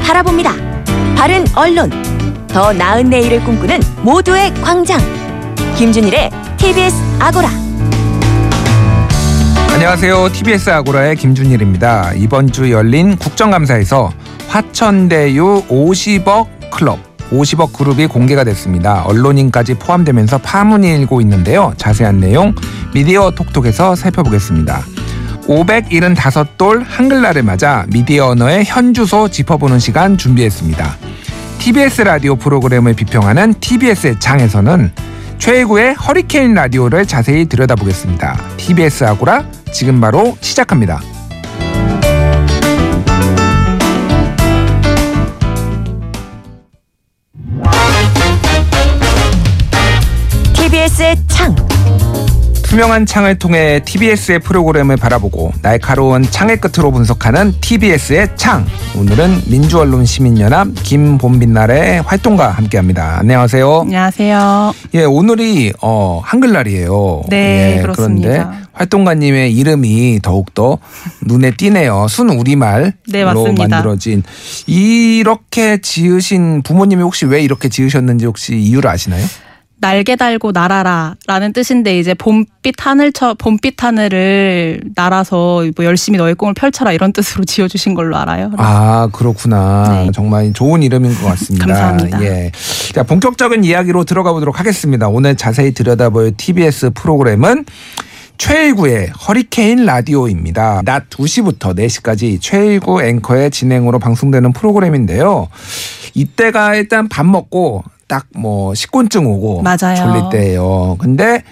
바라봅니다. 바른 언론, 더 나은 내일을 꿈꾸는 모두의 광장. 김준일의 TBS 아고라. 안녕하세요. TBS 아고라의 김준일입니다. 이번 주 열린 국정감사에서 화천대유 50억 클럽 50억 그룹이 공개가 됐습니다. 언론인까지 포함되면서 파문이 일고 있는데요. 자세한 내용 미디어 톡톡에서 살펴보겠습니다. 575돌 한글날을 맞아 미디어 언어의 현주소 짚어보는 시간 준비했습니다. TBS 라디오 프로그램을 비평하는 TBS의 장에서는 최고의 허리케인 라디오를 자세히 들여다보겠습니다. TBS 아고라 지금 바로 시작합니다. 투명한 창을 통해 TBS의 프로그램을 바라보고 날카로운 창의 끝으로 분석하는 TBS의 창. 오늘은 민주언론 시민연합 김봄빛날의 활동가 함께합니다. 안녕하세요. 안녕하세요. 예, 오늘이 어, 한글날이에요. 네, 예, 그렇습니다. 그런데 활동가님의 이름이 더욱더 눈에 띄네요. 순 우리말로 네. 만들어진 이렇게 지으신 부모님이 혹시 왜 이렇게 지으셨는지 혹시 이유를 아시나요? 날개 달고 날아라라는 뜻인데 이제 봄빛 하늘처 봄빛 하늘을 날아서 뭐 열심히 너의 꿈을 펼쳐라 이런 뜻으로 지어주신 걸로 알아요. 아 그렇구나. 네. 정말 좋은 이름인 것 같습니다. 감사합니다. 예. 자 본격적인 이야기로 들어가 보도록 하겠습니다. 오늘 자세히 들여다볼 TBS 프로그램은 최일구의 허리케인 라디오입니다. 낮 2시부터 4시까지 최일구 앵커의 진행으로 방송되는 프로그램인데요. 이때가 일단 밥 먹고 딱 뭐 식곤증 오고 맞아요. 졸릴 때예요. 근데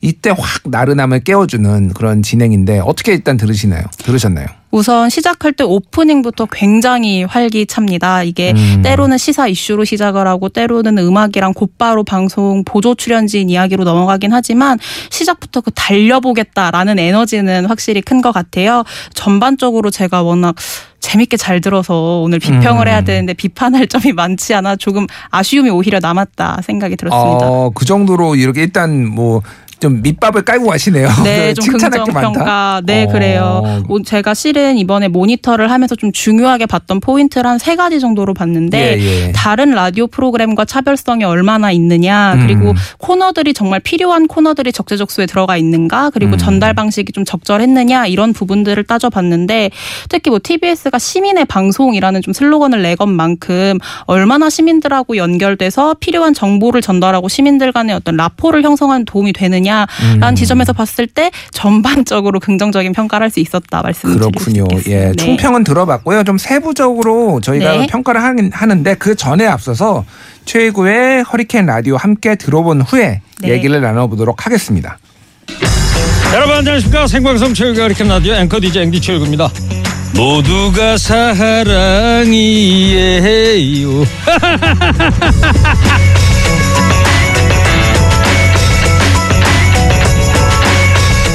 이때 확 나른함을 깨워주는 그런 진행인데 어떻게 일단 들으시나요? 들으셨나요? 우선 시작할 때 오프닝부터 굉장히 활기찹니다. 이게 음. 때로는 시사 이슈로 시작을 하고 때로는 음악이랑 곧바로 방송 보조 출연진 이야기로 넘어가긴 하지만 시작부터 그 달려보겠다라는 에너지는 확실히 큰 것 같아요. 전반적으로 제가 워낙 재밌게 잘 들어서 오늘 비평을 음. 해야 되는데 비판할 점이 많지 않아 조금 아쉬움이 오히려 남았다 생각이 들었습니다. 어, 그 정도로 이렇게 일단 뭐 좀 밑밥을 깔고 가시네요. 네, 좀 긍정. 평가. 네, 어. 그래요. 오, 제가 실은 이번에 모니터를 하면서 좀 중요하게 봤던 포인트를 한 세 가지 정도로 봤는데 예, 예. 다른 라디오 프로그램과 차별성이 얼마나 있느냐, 그리고 음. 코너들이 정말 필요한 코너들이 적재적 소에 들어가 있는가, 그리고 음. 전달 방식이 좀 적절했느냐 이런 부분들을 따져봤는데 특히 뭐 TBS가 시민의 방송이라는 좀 슬로건을 내건 만큼 얼마나 시민들하고 연결돼서 필요한 정보를 전달하고 시민들 간의 어떤 라포를 형성하는 도움이 되느냐 라는 음. 지점에서 봤을 때 전반적으로 긍정적인 평가를 할 수 있었다 말씀드릴 수 그렇군요. 예, 네. 총평은 들어봤고요. 좀 세부적으로 저희가 네. 평가를 하긴 하는데 그 전에 앞서서 최고의 허리케인 라디오 함께 들어본 후에 네. 얘기를 나눠보도록 하겠습니다. 여러분 안녕하십니까 생방송 최일구 가리킴 라디오 앵커 DJ 앵디 최일구입니다 모두가 사랑이에요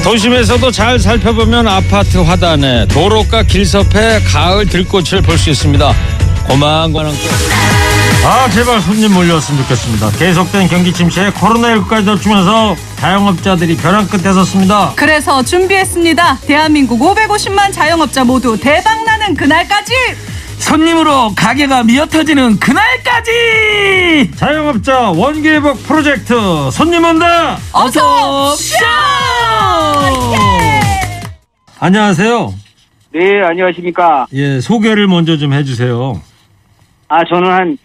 도심에서도 잘 살펴보면 아파트 화단에 도로가 길섭에 가을 들꽃을 볼 수 있습니다. 고만고만 아 제발 손님 몰려왔으면 좋겠습니다. 계속된 경기 침체에 코로나19까지 덮치면서 자영업자들이 벼랑 끝에 섰습니다. 그래서 준비했습니다. 대한민국 550만 자영업자 모두 대박나는 그날까지 손님으로 가게가 미어터지는 그날까지! 자영업자 원기회복 프로젝트 손님 온다! 어서 쇼! 안녕하세요. 네, 안녕하십니까. 예 소개를 먼저 좀 해주세요. 아, 저는 한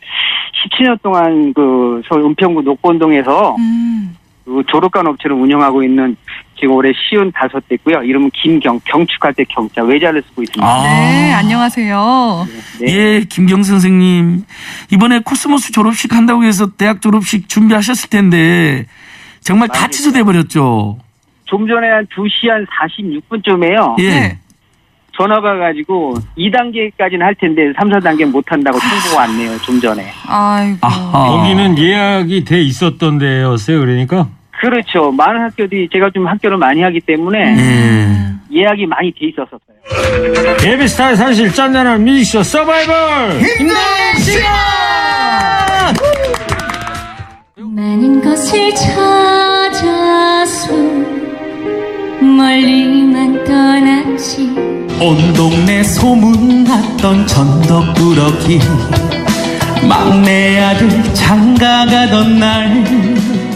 17년 동안 그 서울 은평구 녹본동에서 음, 그 졸업 가운 업체를 운영하고 있는 지금 올해 쉰다섯 되고요. 이름은 김경, 경축할 때 경자 외자를 쓰고 있습니다. 아. 네 안녕하세요. 네. 예, 김경 선생님. 이번에 코스모스 졸업식 한다고 해서 대학 졸업식 준비하셨을 텐데 정말 다. 취소돼 버렸죠. 좀 전에 한 2시 한 46분쯤에요. 예. 네. 전화가 가지고 2단계까지는 할 텐데 3, 4단계 못 한다고 통보가 왔네요. 좀 전에. 아이고. 아하. 여기는 예약이 돼 있었던 데였어요 그러니까 그렇죠. 많은 학교들이 제가 좀 학교를 많이 하기 때문에 예. 예약이 많이 돼 있었었어요. 예비스타의 사실 짠짠한 뮤직쇼 서바이벌 많은 것을 찾아서 멀리만 떠났지 온 동네 소문났던 전덕꾸러기 막내 아들 장가 가던 날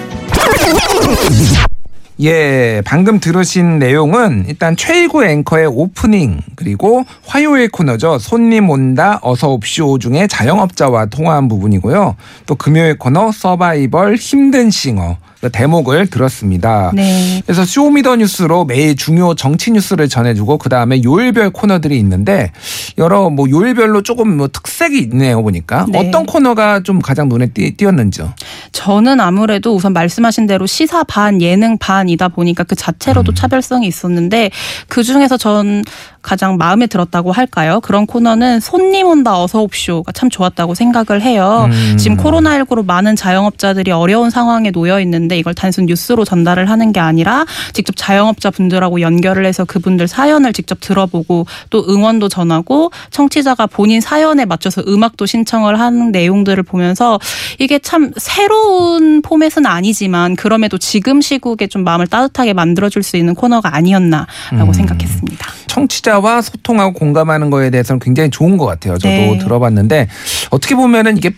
예, 방금 들으신 내용은 일단 최일구 앵커의 오프닝 그리고 화요일 코너죠. 손님 온다 어서 옵쇼 중에 자영업자와 통화한 부분이고요. 또 금요일 코너 서바이벌 힘든 싱어 그 대목을 들었습니다. 네. 그래서 쇼미더뉴스로 매일 중요 정치 뉴스를 전해주고 그 다음에 요일별 코너들이 있는데 여러 뭐 요일별로 조금 뭐 특색이 있네요 보니까 네. 어떤 코너가 좀 가장 눈에 띄, 띄었는지요? 저는 아무래도 우선 말씀하신 대로 시사 반 예능 반이다 보니까 그 자체로도 차별성이 있었는데 그 중에서 전 가장 마음에 들었다고 할까요? 그런 코너는 손님 온다 어서 옵쇼가 참 좋았다고 생각을 해요. 음. 지금 코로나19로 많은 자영업자들이 어려운 상황에 놓여 있는데 이걸 단순 뉴스로 전달을 하는 게 아니라 직접 자영업자 분들하고 연결을 해서 그분들 사연을 직접 들어보고 또 응원도 전하고 청취자가 본인 사연에 맞춰서 음악도 신청을 하는 내용들을 보면서 이게 참 새로운 포맷은 아니지만 그럼에도 지금 시국에 좀 마음을 따뜻하게 만들어줄 수 있는 코너가 아니었나라고 음. 생각했습니다. 청취자 와 소통하고 공감하는 거에 대해서는 굉장히 좋은 것 같아요. 저도 네. 들어봤는데 어떻게 보면은 이게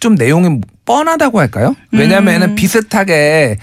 좀 내용이 뻔하다고 할까요? 왜냐하면은 음. 비슷하게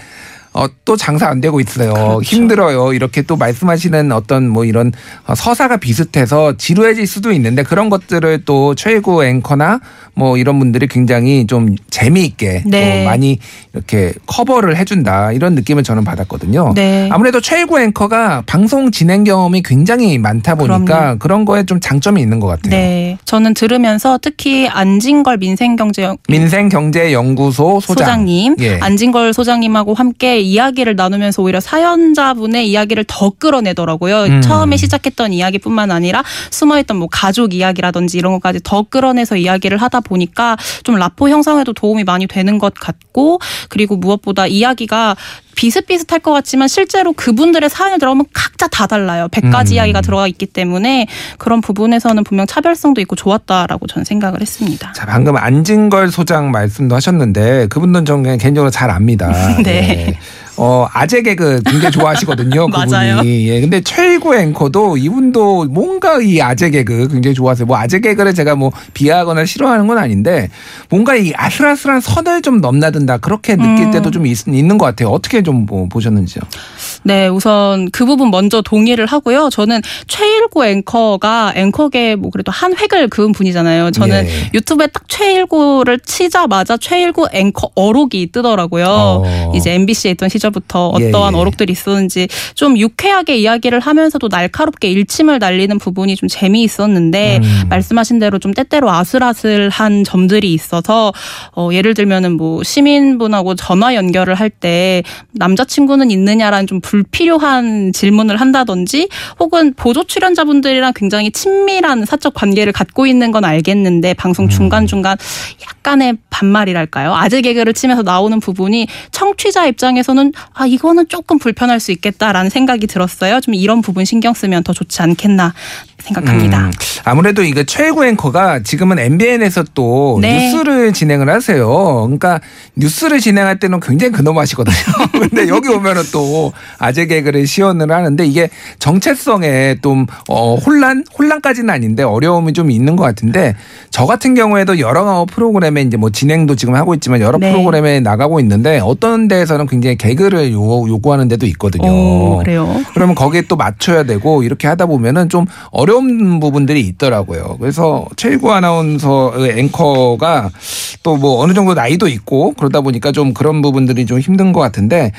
어, 또 장사 안 되고 있어요. 그렇죠. 힘들어요. 이렇게 또 말씀하시는 어떤 뭐 이런 어, 서사가 비슷해서 지루해질 수도 있는데 그런 것들을 또 최고 앵커나 뭐 이런 분들이 굉장히 좀 재미있게 네. 또 많이 이렇게 커버를 해준다 이런 느낌을 저는 받았거든요. 네. 아무래도 최고 앵커가 방송 진행 경험이 굉장히 많다 보니까 그럼요. 그런 거에 좀 장점이 있는 것 같아요. 네, 저는 들으면서 특히 안진걸 민생경제 민생경제연구소 소장. 소장님, 예. 안진걸 소장님하고 함께 이야기를 나누면서 오히려 사연자분의 이야기를 더 끌어내더라고요. 음. 처음에 시작했던 이야기뿐만 아니라 숨어있던 뭐 가족 이야기라든지 이런 것까지 더 끌어내서 이야기를 하다 보니까 좀 라포 형성에도 도움이 많이 되는 것 같고 그리고 무엇보다 이야기가 비슷비슷할 것 같지만 실제로 그분들의 사연을 들어보면 각자 다 달라요. 100가지 음. 이야기가 들어가 있기 때문에 그런 부분에서는 분명 차별성도 있고 좋았다라고 저는 생각을 했습니다. 자, 방금 안진걸 소장 말씀도 하셨는데 그분은 저는 개인적으로 잘 압니다. 네. 어, 아재 개그 굉장히 좋아하시거든요. 그분이. 예. 근데 최일구 앵커도 이분도 뭔가 이 아재 개그 굉장히 좋아하세요. 뭐 아재 개그를 제가 뭐 비하하거나 싫어하는 건 아닌데 뭔가 이 아슬아슬한 선을 좀 넘나든다. 그렇게 느낄 음. 때도 좀 있, 있는 것 같아요. 어떻게 좀 뭐 보셨는지요? 네, 우선 그 부분 먼저 동의를 하고요. 저는 최일구 앵커가 앵커계 뭐 그래도 한 획을 그은 분이잖아요. 저는 예. 유튜브에 딱 최일구를 치자마자 최일구 앵커 어록이 뜨더라고요. 어. 이제 MBC에 있던 시절부터 예, 어떠한 예. 어록들이 있었는지 좀 유쾌하게 이야기를 하면서도 날카롭게 일침을 날리는 부분이 좀 재미있었는데 음. 말씀하신 대로 좀 때때로 아슬아슬한 점들이 있어서 어, 예를 들면은 뭐 시민분하고 전화 연결을 할 때 남자친구는 있느냐라는 좀 불필요한 질문을 한다든지 혹은 보조 출연자분들이랑 굉장히 친밀한 사적 관계를 갖고 있는 건 알겠는데 방송 중간중간 약간의 반말이랄까요? 아재 개그를 치면서 나오는 부분이 청취자 입장에서는 아 이거는 조금 불편할 수 있겠다라는 생각이 들었어요. 좀 이런 부분 신경 쓰면 더 좋지 않겠나 생각합니다. 음, 아무래도 이거 최고 앵커가 지금은 MBN에서 또 네. 뉴스를 진행을 하세요. 그러니까 뉴스를 진행할 때는 굉장히 근엄하시거든요. 근데 여기 오면은 또 아재 개그를 시연을 하는데 이게 정체성에 좀 어, 혼란 혼란까지는 아닌데 어려움이 좀 있는 것 같은데 저 같은 경우에도 여러 프로그램에 이제 뭐 진행도 지금 하고 있지만 여러 네. 프로그램에 나가고 있는데 어떤 데에서는 굉장히 개그를 요, 요구하는 데도 있거든요. 오, 그래요. 그러면 거기에 또 맞춰야 되고 이렇게 하다 보면은 좀 어려 운 부분들이 있더라고요. 그래서 최일구 아나운서의 앵커가 또 뭐 어느 정도 나이도 있고 그러다 보니까 좀 그런 부분들이 좀 힘든 것 같은데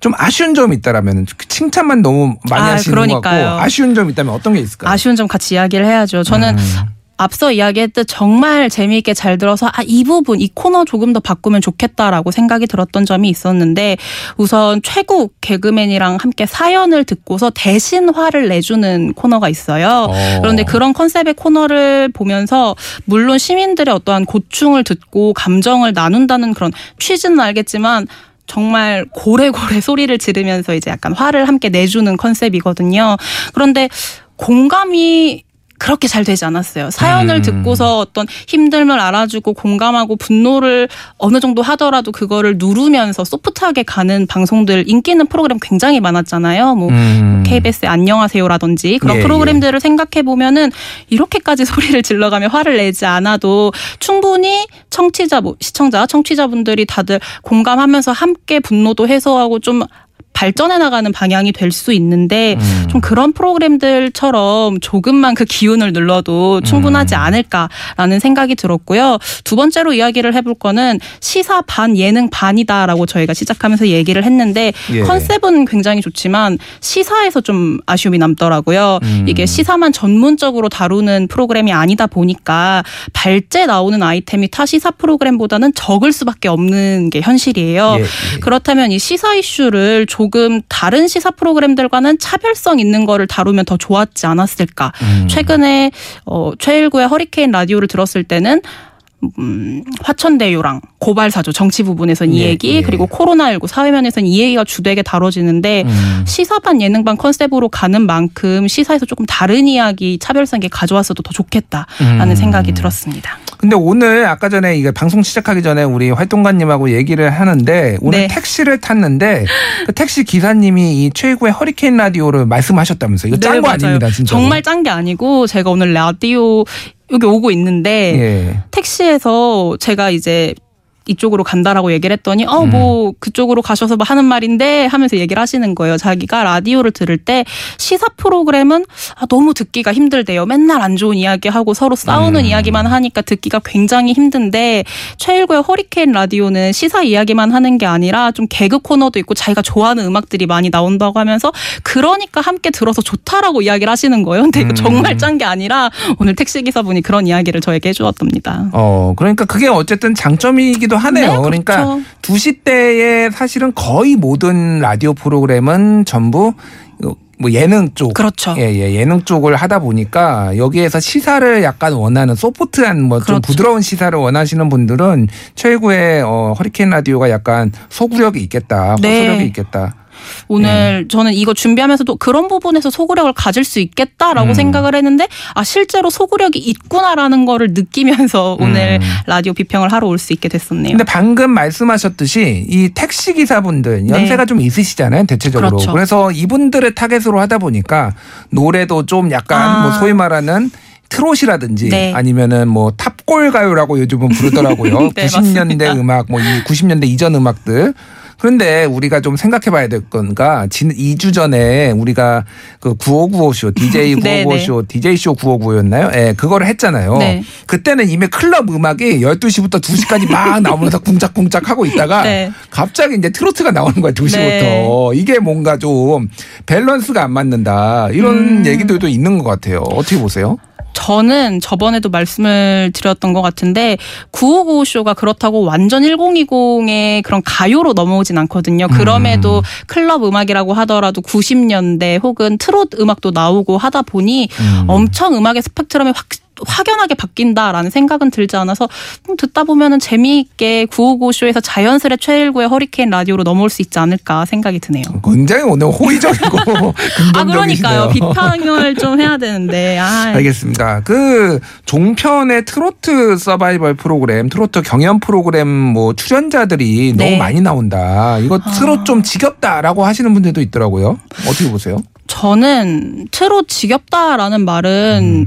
좀 아쉬운 점이 있다라면 칭찬만 너무 많이 아, 하시는 것 그러니까요. 같고 아쉬운 점이 있다면 어떤 게 있을까요? 아쉬운 점 같이 이야기를 해야죠. 저는 음. 앞서 이야기했듯 정말 재미있게 잘 들어서 아, 이 부분, 이 코너 조금 더 바꾸면 좋겠다라고 생각이 들었던 점이 있었는데 우선 최국 개그맨이랑 함께 사연을 듣고서 대신 화를 내주는 코너가 있어요. 어. 그런데 그런 컨셉의 코너를 보면서 물론 시민들의 어떠한 고충을 듣고 감정을 나눈다는 그런 취지는 알겠지만 정말 고래고래 소리를 지르면서 이제 약간 화를 함께 내주는 컨셉이거든요. 그런데 공감이 그렇게 잘 되지 않았어요. 사연을 음. 듣고서 어떤 힘듦을 알아주고 공감하고 분노를 어느 정도 하더라도 그거를 누르면서 소프트하게 가는 방송들 인기 있는 프로그램 굉장히 많았잖아요. 뭐 음. KBS의 안녕하세요라든지 그런 예, 프로그램들을 생각해 보면은 이렇게까지 소리를 질러가며 화를 내지 않아도 충분히 청취자 뭐 시청자 청취자분들이 다들 공감하면서 함께 분노도 해소하고 좀 발전해 나가는 방향이 될 수 있는데 음. 좀 그런 프로그램들처럼 조금만 그 기운을 눌러도 충분하지 음. 않을까라는 생각이 들었고요. 두 번째로 이야기를 해볼 거는 시사 반 예능 반이다라고 저희가 시작하면서 얘기를 했는데 예. 컨셉은 굉장히 좋지만 시사에서 좀 아쉬움이 남더라고요. 음. 이게 시사만 전문적으로 다루는 프로그램이 아니다 보니까 발제 나오는 아이템이 타 시사 프로그램보다는 적을 수밖에 없는 게 현실이에요. 예, 예. 그렇다면 이 시사 이슈를 조금 다른 시사 프로그램들과는 차별성 있는 거를 다루면 더 좋았지 않았을까. 음. 최근에 어, 최일구의 허리케인 라디오를 들었을 때는 음, 화천대유랑 고발사주 정치 부분에선 이 예, 얘기 예. 그리고 코로나19 사회면에선 이 얘기가 주되게 다뤄지는데 음. 시사반 예능반 컨셉으로 가는 만큼 시사에서 조금 다른 이야기 차별성 있게 가져왔어도 더 좋겠다라는 음. 생각이 들었습니다. 근데 오늘 아까 전에 이게 방송 시작하기 전에 우리 활동가님하고 얘기를 하는데 오늘 네. 택시를 탔는데 그 택시 기사님이 이 최고의 허리케인 라디오를 말씀하셨다면서 이거 짠 네, 거. 아닙니다 진짜 정말 짠 게 아니고 제가 오늘 라디오 여기 오고 있는데 예. 택시에서 제가 이제 이쪽으로 간다라고 얘기를 했더니 어 음. 뭐 그쪽으로 가셔서 뭐 하는 말인데 하면서 얘기를 하시는 거예요. 자기가 라디오를 들을 때 시사 프로그램은 아, 너무 듣기가 힘들대요. 맨날 안 좋은 이야기 하고 서로 싸우는 음. 이야기만 하니까 듣기가 굉장히 힘든데 최일구의 허리케인 라디오는 시사 이야기만 하는 게 아니라 좀 개그 코너도 있고 자기가 좋아하는 음악들이 많이 나온다고 하면서 그러니까 함께 들어서 좋다라고 이야기를 하시는 거예요. 근데 이거 음. 정말 짠 게 아니라 오늘 택시 기사분이 그런 이야기를 저에게 해주었답니다. 어, 그러니까 그게 어쨌든 장점이기도 하네요. 네, 그러니까 그렇죠. 2시 때에 사실은 거의 모든 라디오 프로그램은 전부 뭐 예능 쪽. 그렇죠. 예, 예, 예능 쪽을 하다 보니까 여기에서 시사를 약간 원하는 소프트한 뭐좀 그렇죠. 부드러운 시사를 원하시는 분들은 최고의 어, 허리케인 라디오가 약간 소구력이 있겠다. 네. 호소력이 있겠다. 오늘 저는 이거 준비하면서도 그런 부분에서 소구력을 가질 수 있겠다라고 음. 생각을 했는데 아 실제로 소구력이 있구나라는 거를 느끼면서 오늘 음. 라디오 비평을 하러 올 수 있게 됐었네요. 근데 방금 말씀하셨듯이 이 택시 기사분들 연세가 네. 좀 있으시잖아요 대체적으로 그렇죠. 그래서 이분들을 타겟으로 하다 보니까 노래도 좀 약간 아. 뭐 소위 말하는 트롯이라든지 네. 아니면은 뭐 탑골 가요라고 요즘은 부르더라고요. 네, 90년대 맞습니다. 음악 뭐이 90년대 이전 음악들 그런데 우리가 좀 생각해 봐야 될 건가, 진 2주 전에 우리가 그 9595쇼, DJ 네, 9595쇼, DJ쇼 9595였나요? 예, 그거를 했잖아요. 네. 그때는 이미 클럽 음악이 12시부터 2시까지 막 나오면서 쿵짝쿵짝 하고 있다가 네. 갑자기 이제 트로트가 나오는 거야, 2시부터. 네. 이게 뭔가 좀 밸런스가 안 맞는다. 이런 음. 얘기들도 있는 것 같아요. 어떻게 보세요? 저는 저번에도 말씀을 드렸던 것 같은데 9595쇼가 그렇다고 완전 1020의 그런 가요로 넘어오진 않거든요. 그럼에도 클럽 음악이라고 하더라도 90년대 혹은 트롯 음악도 나오고 하다 보니 음. 엄청 음악의 스펙트럼이 확 확연하게 바뀐다라는 생각은 들지 않아서 음, 듣다 보면은 재미있게 959쇼에서 자연스레 최일구의 허리케인 라디오로 넘어올 수 있지 않을까 생각이 드네요. 굉장히 오늘 호의적이고 아. 그러니까요. 비판을 좀 해야 되는데. 아, 알겠습니다. 그 종편의 트로트 서바이벌 프로그램, 트로트 경연 프로그램 뭐 출연자들이 네. 너무 많이 나온다. 이거 트롯 좀 지겹다라고 하시는 분들도 있더라고요. 어떻게 보세요? 저는 트롯 지겹다라는 말은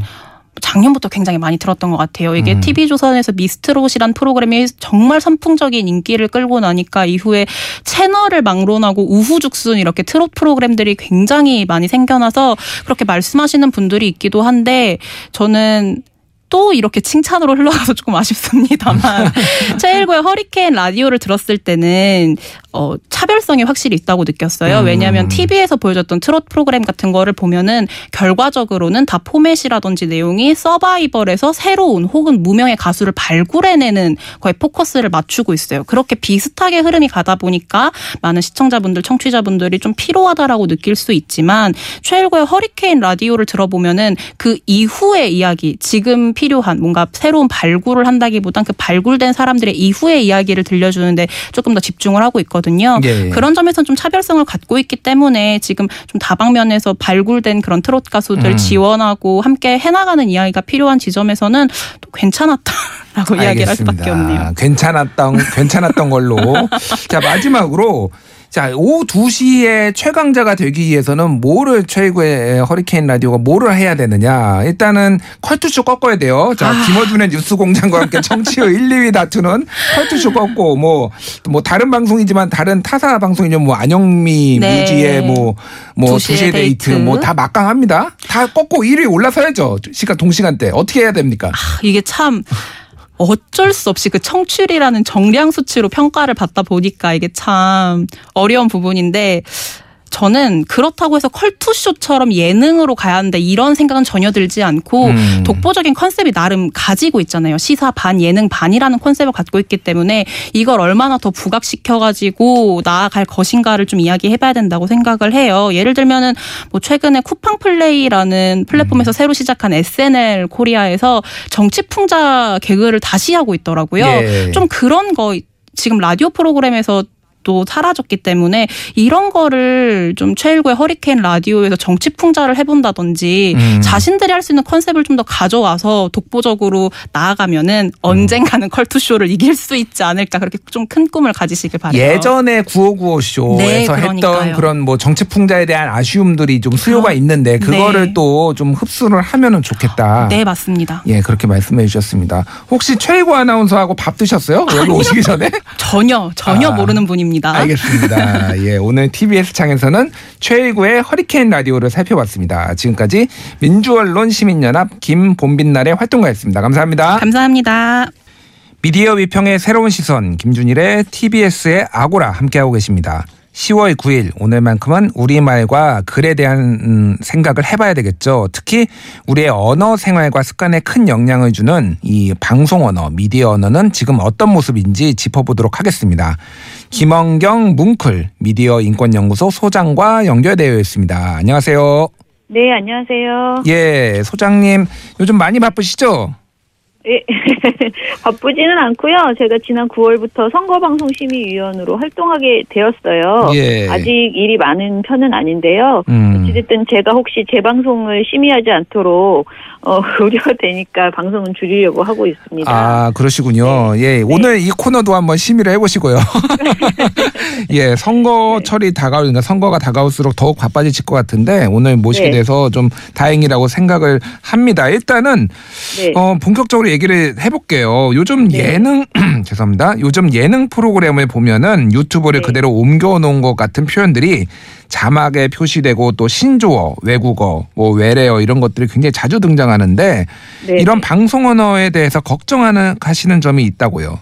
작년부터 굉장히 많이 들었던 것 같아요. 이게 음. TV조선에서 미스트롯이란 프로그램이 정말 선풍적인 인기를 끌고 나니까 이후에 채널을 막론하고 우후죽순 이렇게 트롯 프로그램들이 굉장히 많이 생겨나서 그렇게 말씀하시는 분들이 있기도 한데 저는 또 이렇게 칭찬으로 흘러가서 조금 아쉽습니다만 최일구의 허리케인 라디오를 들었을 때는 어 차별성이 확실히 있다고 느꼈어요. 음. 왜냐하면 TV에서 보여줬던 트롯 프로그램 같은 거를 보면은 결과적으로는 다 포맷이라든지 내용이 서바이벌에서 새로운 혹은 무명의 가수를 발굴해내는 거에 포커스를 맞추고 있어요. 그렇게 비슷하게 흐름이 가다 보니까 많은 시청자분들, 청취자분들이 좀 피로하다라고 느낄 수 있지만 최일구의 허리케인 라디오를 들어보면은 그 이후의 이야기, 지금 필요한 뭔가 새로운 발굴을 한다기보단 그 발굴된 사람들의 이후의 이야기를 들려주는데 조금 더 집중을 하고 있거든요. 예. 그런 점에서는 좀 차별성을 갖고 있기 때문에 지금 좀 다방면에서 발굴된 그런 트롯 가수들 음. 지원하고 함께 해나가는 이야기가 필요한 지점에서는 또 괜찮았다 라고 이야기를 할 수밖에 없네요. 괜찮았던 괜찮았던 걸로. 자 마지막으로 자 오후 2시에 최강자가 되기 위해서는 뭐를 최고의 허리케인 라디오가 뭐를 해야 되느냐. 일단은 컬투쇼 꺾어야 돼요. 자 아. 김어준의 뉴스 공장과 함께 청취율 1, 2위 다투는 컬투쇼 꺾고 뭐 뭐 다른 방송이지만 다른 타사 방송이면 뭐 안영미 네. 뮤지의 뭐뭐 뭐 두시의 2시의 데이트, 데이트. 뭐 다 막강합니다. 다 꺾고 1위 올라서야죠. 시간 동시간대 어떻게 해야 됩니까? 이게 참 어쩔 수 없이 그 청취율이라는 정량 수치로 평가를 받다 보니까 이게 참 어려운 부분인데 저는 그렇다고 해서 컬투쇼처럼 예능으로 가야 한다 이런 생각은 전혀 들지 않고 음. 독보적인 컨셉이 나름 가지고 있잖아요. 시사 반 예능 반이라는 컨셉을 갖고 있기 때문에 이걸 얼마나 더 부각시켜 가지고 나아갈 것인가를 좀 이야기해 봐야 된다고 생각을 해요. 예를 들면은 뭐 최근에 쿠팡 플레이라는 플랫폼에서 음. 새로 시작한 SNL 코리아에서 정치 풍자 개그를 다시 하고 있더라고요. 예. 좀 그런 거 지금 라디오 프로그램에서 또 사라졌기 때문에 이런 거를 좀 최일구의 허리케인 라디오에서 정치 풍자를 해본다든지 음. 자신들이 할 수 있는 컨셉을 좀 더 가져와서 독보적으로 나아가면은 언젠가는 컬투쇼를 이길 수 있지 않을까 그렇게 좀 큰 꿈을 가지시길 바래요. 예전에 9595 쇼에서 네, 했던. 그런 뭐 정치 풍자에 대한 아쉬움들이 좀 수요가 아, 있는데 그거를 네. 또좀 흡수를 하면은 좋겠다. 네 맞습니다. 예, 그렇게 말씀해 주셨습니다. 혹시 최일구 아나운서하고 밥 드셨어요? 여기 오시기 전에? 전혀 전혀 아, 모르는 분입니다. 알겠습니다. 예, 오늘 TBS 창에서는 최일구의 허리케인 라디오를 살펴봤습니다. 지금까지 민주언론 시민연합 김본빈날의 활동가였습니다. 감사합니다. 감사합니다. 미디어 비평의 새로운 시선 김준일의 TBS의 아고라 함께하고 계십니다. 10월 9일 오늘만큼은 우리말과 글에 대한 음, 생각을 해봐야 되겠죠. 특히 우리의 언어 생활과 습관에 큰 영향을 주는 이 방송 언어, 미디어 언어는 지금 어떤 모습인지 짚어보도록 하겠습니다. 김원경 뭉클 미디어 인권연구소 소장과 연결되어 있습니다. 안녕하세요. 네, 안녕하세요. 예, 소장님 요즘 많이 바쁘시죠? 예, 바쁘지는 않고요. 제가 지난 9월부터 선거방송심의위원으로 활동하게 되었어요. 예. 아직 일이 많은 편은 아닌데요. 음. 어찌됐든 제가 혹시 제 방송을 심의하지 않도록 어, 우려가 되니까 방송은 줄이려고 하고 있습니다. 아, 그러시군요. 예, 오늘 이 코너도 한번 심의를 해보시고요. 예, 선거철이 다가오니까 선거가 다가올수록 더욱 바빠지실 것 같은데 오늘 모시게 네. 돼서 좀 다행이라고 생각을 합니다. 일단은 네. 어, 본격적으로 얘기를 해볼게요. 요즘 네. 예능 죄송합니다. 요즘 예능 프로그램을 보면은 유튜브를 네. 그대로 옮겨놓은 것 같은 표현들이 자막에 표시되고 또 신조어, 외국어, 뭐 외래어 이런 것들이 굉장히 자주 등장하는데 네. 이런 방송 언어에 대해서 걱정하는 하시는 점이 있다고요.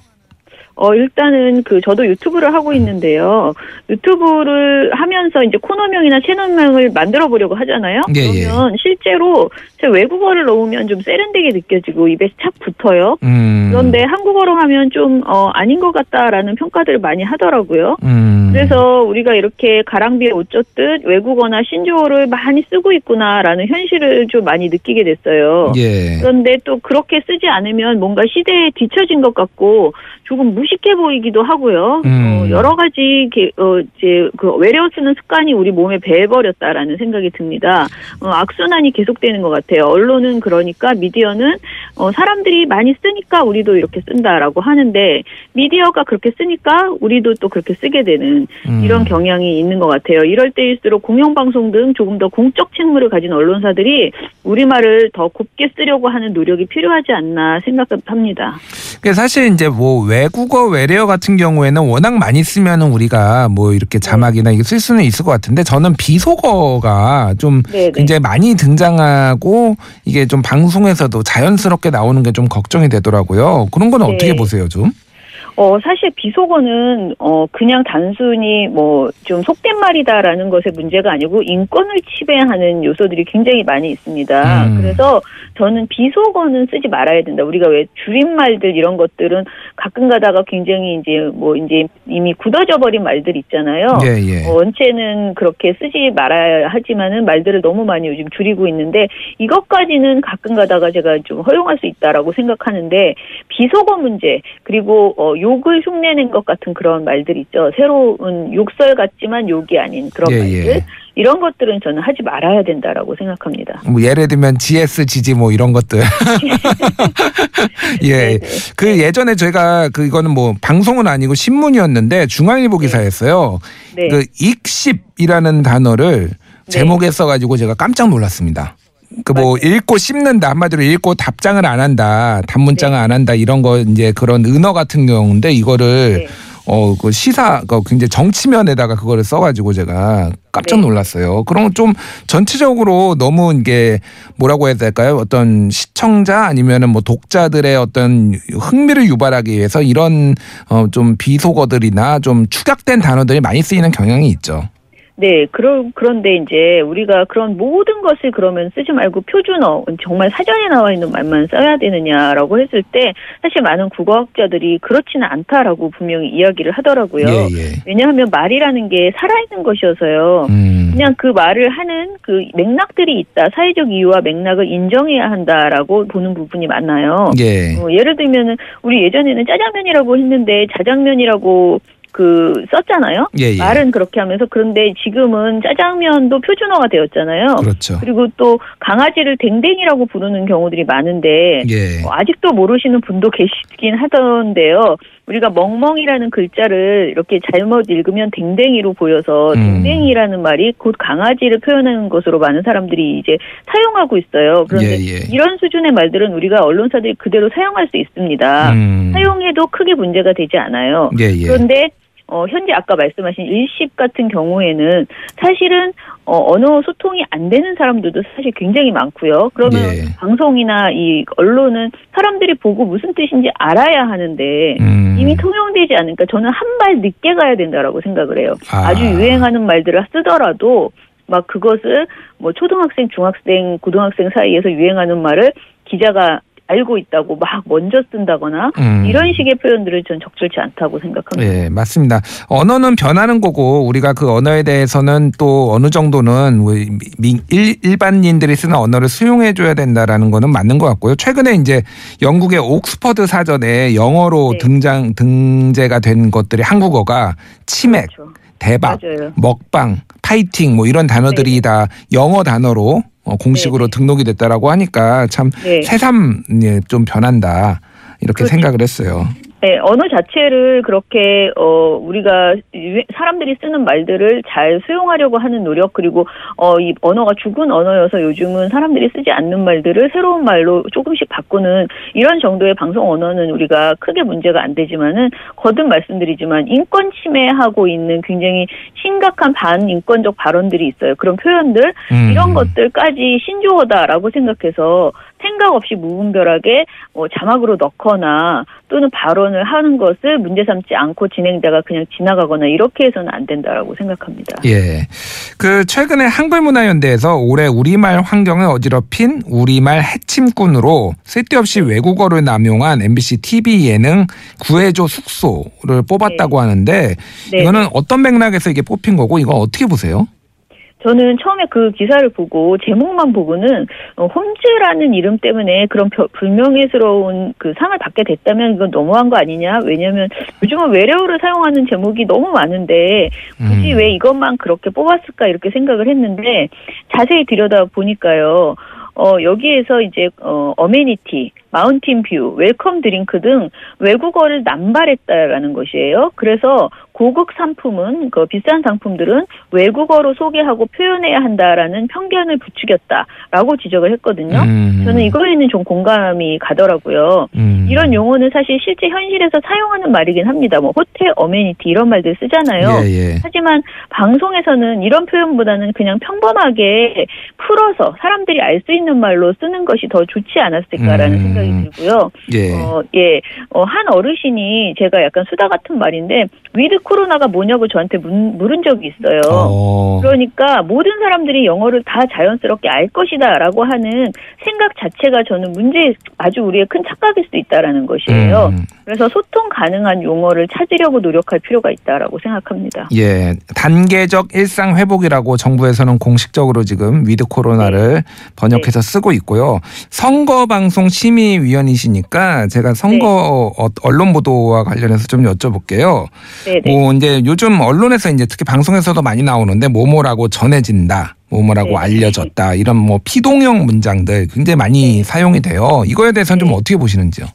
어, 일단은 그 저도 유튜브를 하고 있는데요. 유튜브를 하면서 이제 코너명이나 채널명을 만들어 보려고 하잖아요. 예, 예. 그러면 실제로 제 외국어를 넣으면 좀 세련되게 느껴지고 입에 착 붙어요. 음. 그런데 한국어로 하면 좀 어, 아닌 것 같다라는 평가들을 많이 하더라고요. 음. 그래서 우리가 이렇게 가랑비에 옷 젖듯 외국어나 신조어를 많이 쓰고 있구나라는 현실을 좀 많이 느끼게 됐어요. 예. 그런데 또 그렇게 쓰지 않으면 뭔가 시대에 뒤처진 것 같고 조금 무식해 보이기도 하고요. 음. 어, 여러 가지 게, 어, 이제 그 외래어 쓰는 습관이 우리 몸에 배해버렸다라는 생각이 듭니다. 어, 악순환이 계속되는 것 같아요. 언론은 그러니까 미디어는 어, 사람들이 많이 쓰니까 우리도 이렇게 쓴다라고 하는데 미디어가 그렇게 쓰니까 우리도 또 그렇게 쓰게 되는 음. 이런 경향이 있는 것 같아요. 이럴 때일수록 공영방송 등 조금 더 공적 책무를 가진 언론사들이 우리말을 더 곱게 쓰려고 하는 노력이 필요하지 않나 생각합니다. 그게 사실 이제 뭐외 국어 외래어 같은 경우에는 워낙 많이 쓰면은 우리가 뭐 이렇게 자막이나 이게 쓸 수는 있을 것 같은데 저는 비속어가 좀 네네. 굉장히 많이 등장하고 이게 좀 방송에서도 자연스럽게 나오는 게 좀 걱정이 되더라고요. 그런 건 어떻게 네. 보세요, 좀? 어, 사실 비속어는, 어, 그냥 단순히 뭐, 좀 속된 말이다라는 것의 문제가 아니고, 인권을 침해하는 요소들이 굉장히 많이 있습니다. 음. 그래서 저는 비속어는 쓰지 말아야 된다. 우리가 왜 줄임말들 이런 것들은 가끔 가다가 굉장히 이제 뭐, 이제 이미 굳어져 버린 말들 있잖아요. 예, 예. 어, 원체는 그렇게 쓰지 말아야 하지만은 말들을 너무 많이 요즘 줄이고 있는데 이것까지는 가끔 가다가 제가 좀 허용할 수 있다라고 생각하는데 비속어 문제 그리고 어, 욕을 흉내낸 것 같은 그런 말들 있죠. 새로운 욕설 같지만 욕이 아닌 그런 예, 말들 예. 이런 것들은 저는 하지 말아야 된다라고 생각합니다. 뭐 예를 들면 GS, GG 뭐 이런 것들. 예. 네네. 그 예전에 저희가 그 이거는 뭐 방송은 아니고 신문이었는데 중앙일보 기사였어요. 네. 그 익십이라는 단어를 제목에 써가지고 제가 깜짝 놀랐습니다. 그 뭐 읽고 씹는다 한마디로 읽고 답장을 안 한다 단문장을 안 한다 이런 거 이제 그런 은어 같은 경우인데 이거를 네. 어그 시사 그 굉장히 정치면에다가 그거를 써가지고 제가 깜짝 네. 놀랐어요. 그럼 좀 전체적으로 너무 이게 뭐라고 해야 될까요? 어떤 시청자 아니면은 뭐 독자들의 어떤 흥미를 유발하기 위해서 이런 어좀 비속어들이나 좀 축약된 단어들이 많이 쓰이는 경향이 있죠. 네, 그러, 그런데 이제 우리가 그런 모든 것을 그러면 쓰지 말고 표준어, 정말 사전에 나와 있는 말만 써야 되느냐라고 했을 때 사실 많은 국어학자들이 그렇지는 않다라고 분명히 이야기를 하더라고요. 예, 예. 왜냐하면 말이라는 게 살아있는 것이어서요. 음. 그냥 그 말을 하는 그 맥락들이 있다. 사회적 이유와 맥락을 인정해야 한다라고 보는 부분이 많아요. 예. 어, 예를 들면은 우리 예전에는 짜장면이라고 했는데 자장면이라고 그 썼잖아요. 예, 예. 말은 그렇게 하면서 그런데 지금은 짜장면도 표준어가 되었잖아요. 그렇죠. 그리고 또 강아지를 댕댕이라고 부르는 경우들이 많은데 예. 어, 아직도 모르시는 분도 계시긴 하던데요. 우리가 멍멍이라는 글자를 이렇게 잘못 읽으면 댕댕이로 보여서 음. 댕댕이라는 말이 곧 강아지를 표현하는 것으로 많은 사람들이 이제 사용하고 있어요. 그런데 예, 예. 이런 수준의 말들은 우리가 언론사들이 그대로 사용할 수 있습니다. 음. 사용해도 크게 문제가 되지 않아요. 예, 예. 그런데 어, 현재 아까 말씀하신 일십 같은 경우에는 사실은 어, 언어 소통이 안 되는 사람들도 사실 굉장히 많고요. 그러면 예. 방송이나 이 언론은 사람들이 보고 무슨 뜻인지 알아야 하는데 음. 이미 통용되지 않으니까 저는 한 발 늦게 가야 된다라고 생각을 해요. 아. 아. 주 유행하는 말들을 쓰더라도 막 그것을 뭐 초등학생, 중학생, 고등학생 사이에서 유행하는 말을 기자가 알고 있다고 막 먼저 쓴다거나 음. 이런 식의 표현들을 전 적절치 않다고 생각합니다. 예, 맞습니다. 언어는 변하는 거고 우리가 그 언어에 대해서는 또 어느 정도는 일, 일반인들이 쓰는 언어를 수용해 줘야 된다라는 거는 맞는 것 같고요. 최근에 이제 영국의 옥스퍼드 사전에 영어로 네. 등장 등재가 된 것들이 한국어가 치맥, 그렇죠. 대박, 맞아요. 먹방, 파이팅 뭐 이런 단어들이 다 영어 단어로 어, 공식으로 네, 네. 등록이 됐다라고 하니까 참 네. 새삼 예, 좀 변한다 이렇게 그렇죠. 생각을 했어요. 네, 언어 자체를 그렇게 어 우리가 사람들이 쓰는 말들을 잘 수용하려고 하는 노력 그리고 어이 언어가 죽은 언어여서 요즘은 사람들이 쓰지 않는 말들을 새로운 말로 조금씩 바꾸는 이런 정도의 방송 언어는 우리가 크게 문제가 안 되지만은 거듭 말씀드리지만 인권 침해하고 있는 굉장히 심각한 반인권적 발언들이 있어요. 그런 표현들 음. 이런 것들까지 신조어다라고 생각해서 생각 없이 무분별하게 뭐 자막으로 넣거나 또는 발언을 하는 것을 문제 삼지 않고 진행자가 그냥 지나가거나 이렇게 해서는 안 된다라고 생각합니다. 예. 그 최근에 한글문화연대에서 올해 우리말 환경을 어지럽힌 우리말 해침꾼으로 쓸데없이 외국어를 남용한 MBC TV 예능 구해줘 숙소를 뽑았다고 하는데 네. 이거는 어떤 맥락에서 이게 뽑힌 거고 이거 어떻게 보세요? 저는 처음에 그 기사를 보고 제목만 보고는 어, 홈즈라는 이름 때문에 그런 벼- 불명예스러운 그 상을 받게 됐다면 이건 너무한 거 아니냐? 왜냐하면 요즘은 외래어를 사용하는 제목이 너무 많은데 굳이 음. 왜 이것만 그렇게 뽑았을까 이렇게 생각을 했는데 자세히 들여다 보니까요. 어, 여기에서 이제, 어, amenity, mountain view, welcome drink 등 외국어를 남발했다라는 것이에요. 그래서 고급 상품은 그 비싼 상품들은 외국어로 소개하고 표현해야 한다라는 편견을 부추겼다라고 지적을 했거든요. 음. 저는 이거에는 좀 공감이 가더라고요. 음. 이런 용어는 사실 실제 현실에서 사용하는 말이긴 합니다. 뭐 호텔 어메니티 이런 말들 쓰잖아요. 예, 예. 하지만 방송에서는 이런 표현보다는 그냥 평범하게 풀어서 사람들이 알 수 있는 말로 쓰는 것이 더 좋지 않았을까라는 음. 생각이 들고요. 예. 어, 예. 어, 한 어르신이 제가 약간 수다 같은 말인데 with 코로나가 뭐냐고 저한테 문- 물은 적이 있어요. 어. 그러니까 모든 사람들이 영어를 다 자연스럽게 알 것이다라고 하는 생각 자체가 저는 문제 아주 우리의 큰 착각일 수 있다라는 것이에요. 음. 그래서 소통 가능한 용어를 찾으려고 노력할 필요가 있다라고 생각합니다. 예, 단계적 일상 회복이라고 정부에서는 공식적으로 지금 with 코로나를 번역해서 쓰고 있고요. 선거 방송 심의위원이시니까 제가 선거 어, 언론 보도와 관련해서 좀 여쭤볼게요. 네, 네. 뭐 이제 요즘 언론에서 이제 특히 방송에서도 많이 나오는데 뭐뭐라고 전해진다. 뭐뭐라고 네. 알려졌다 이런 뭐 피동형 문장들 굉장히 많이 사용이 돼요. 이거에 대해서는 좀 네. 어떻게 보시는지요?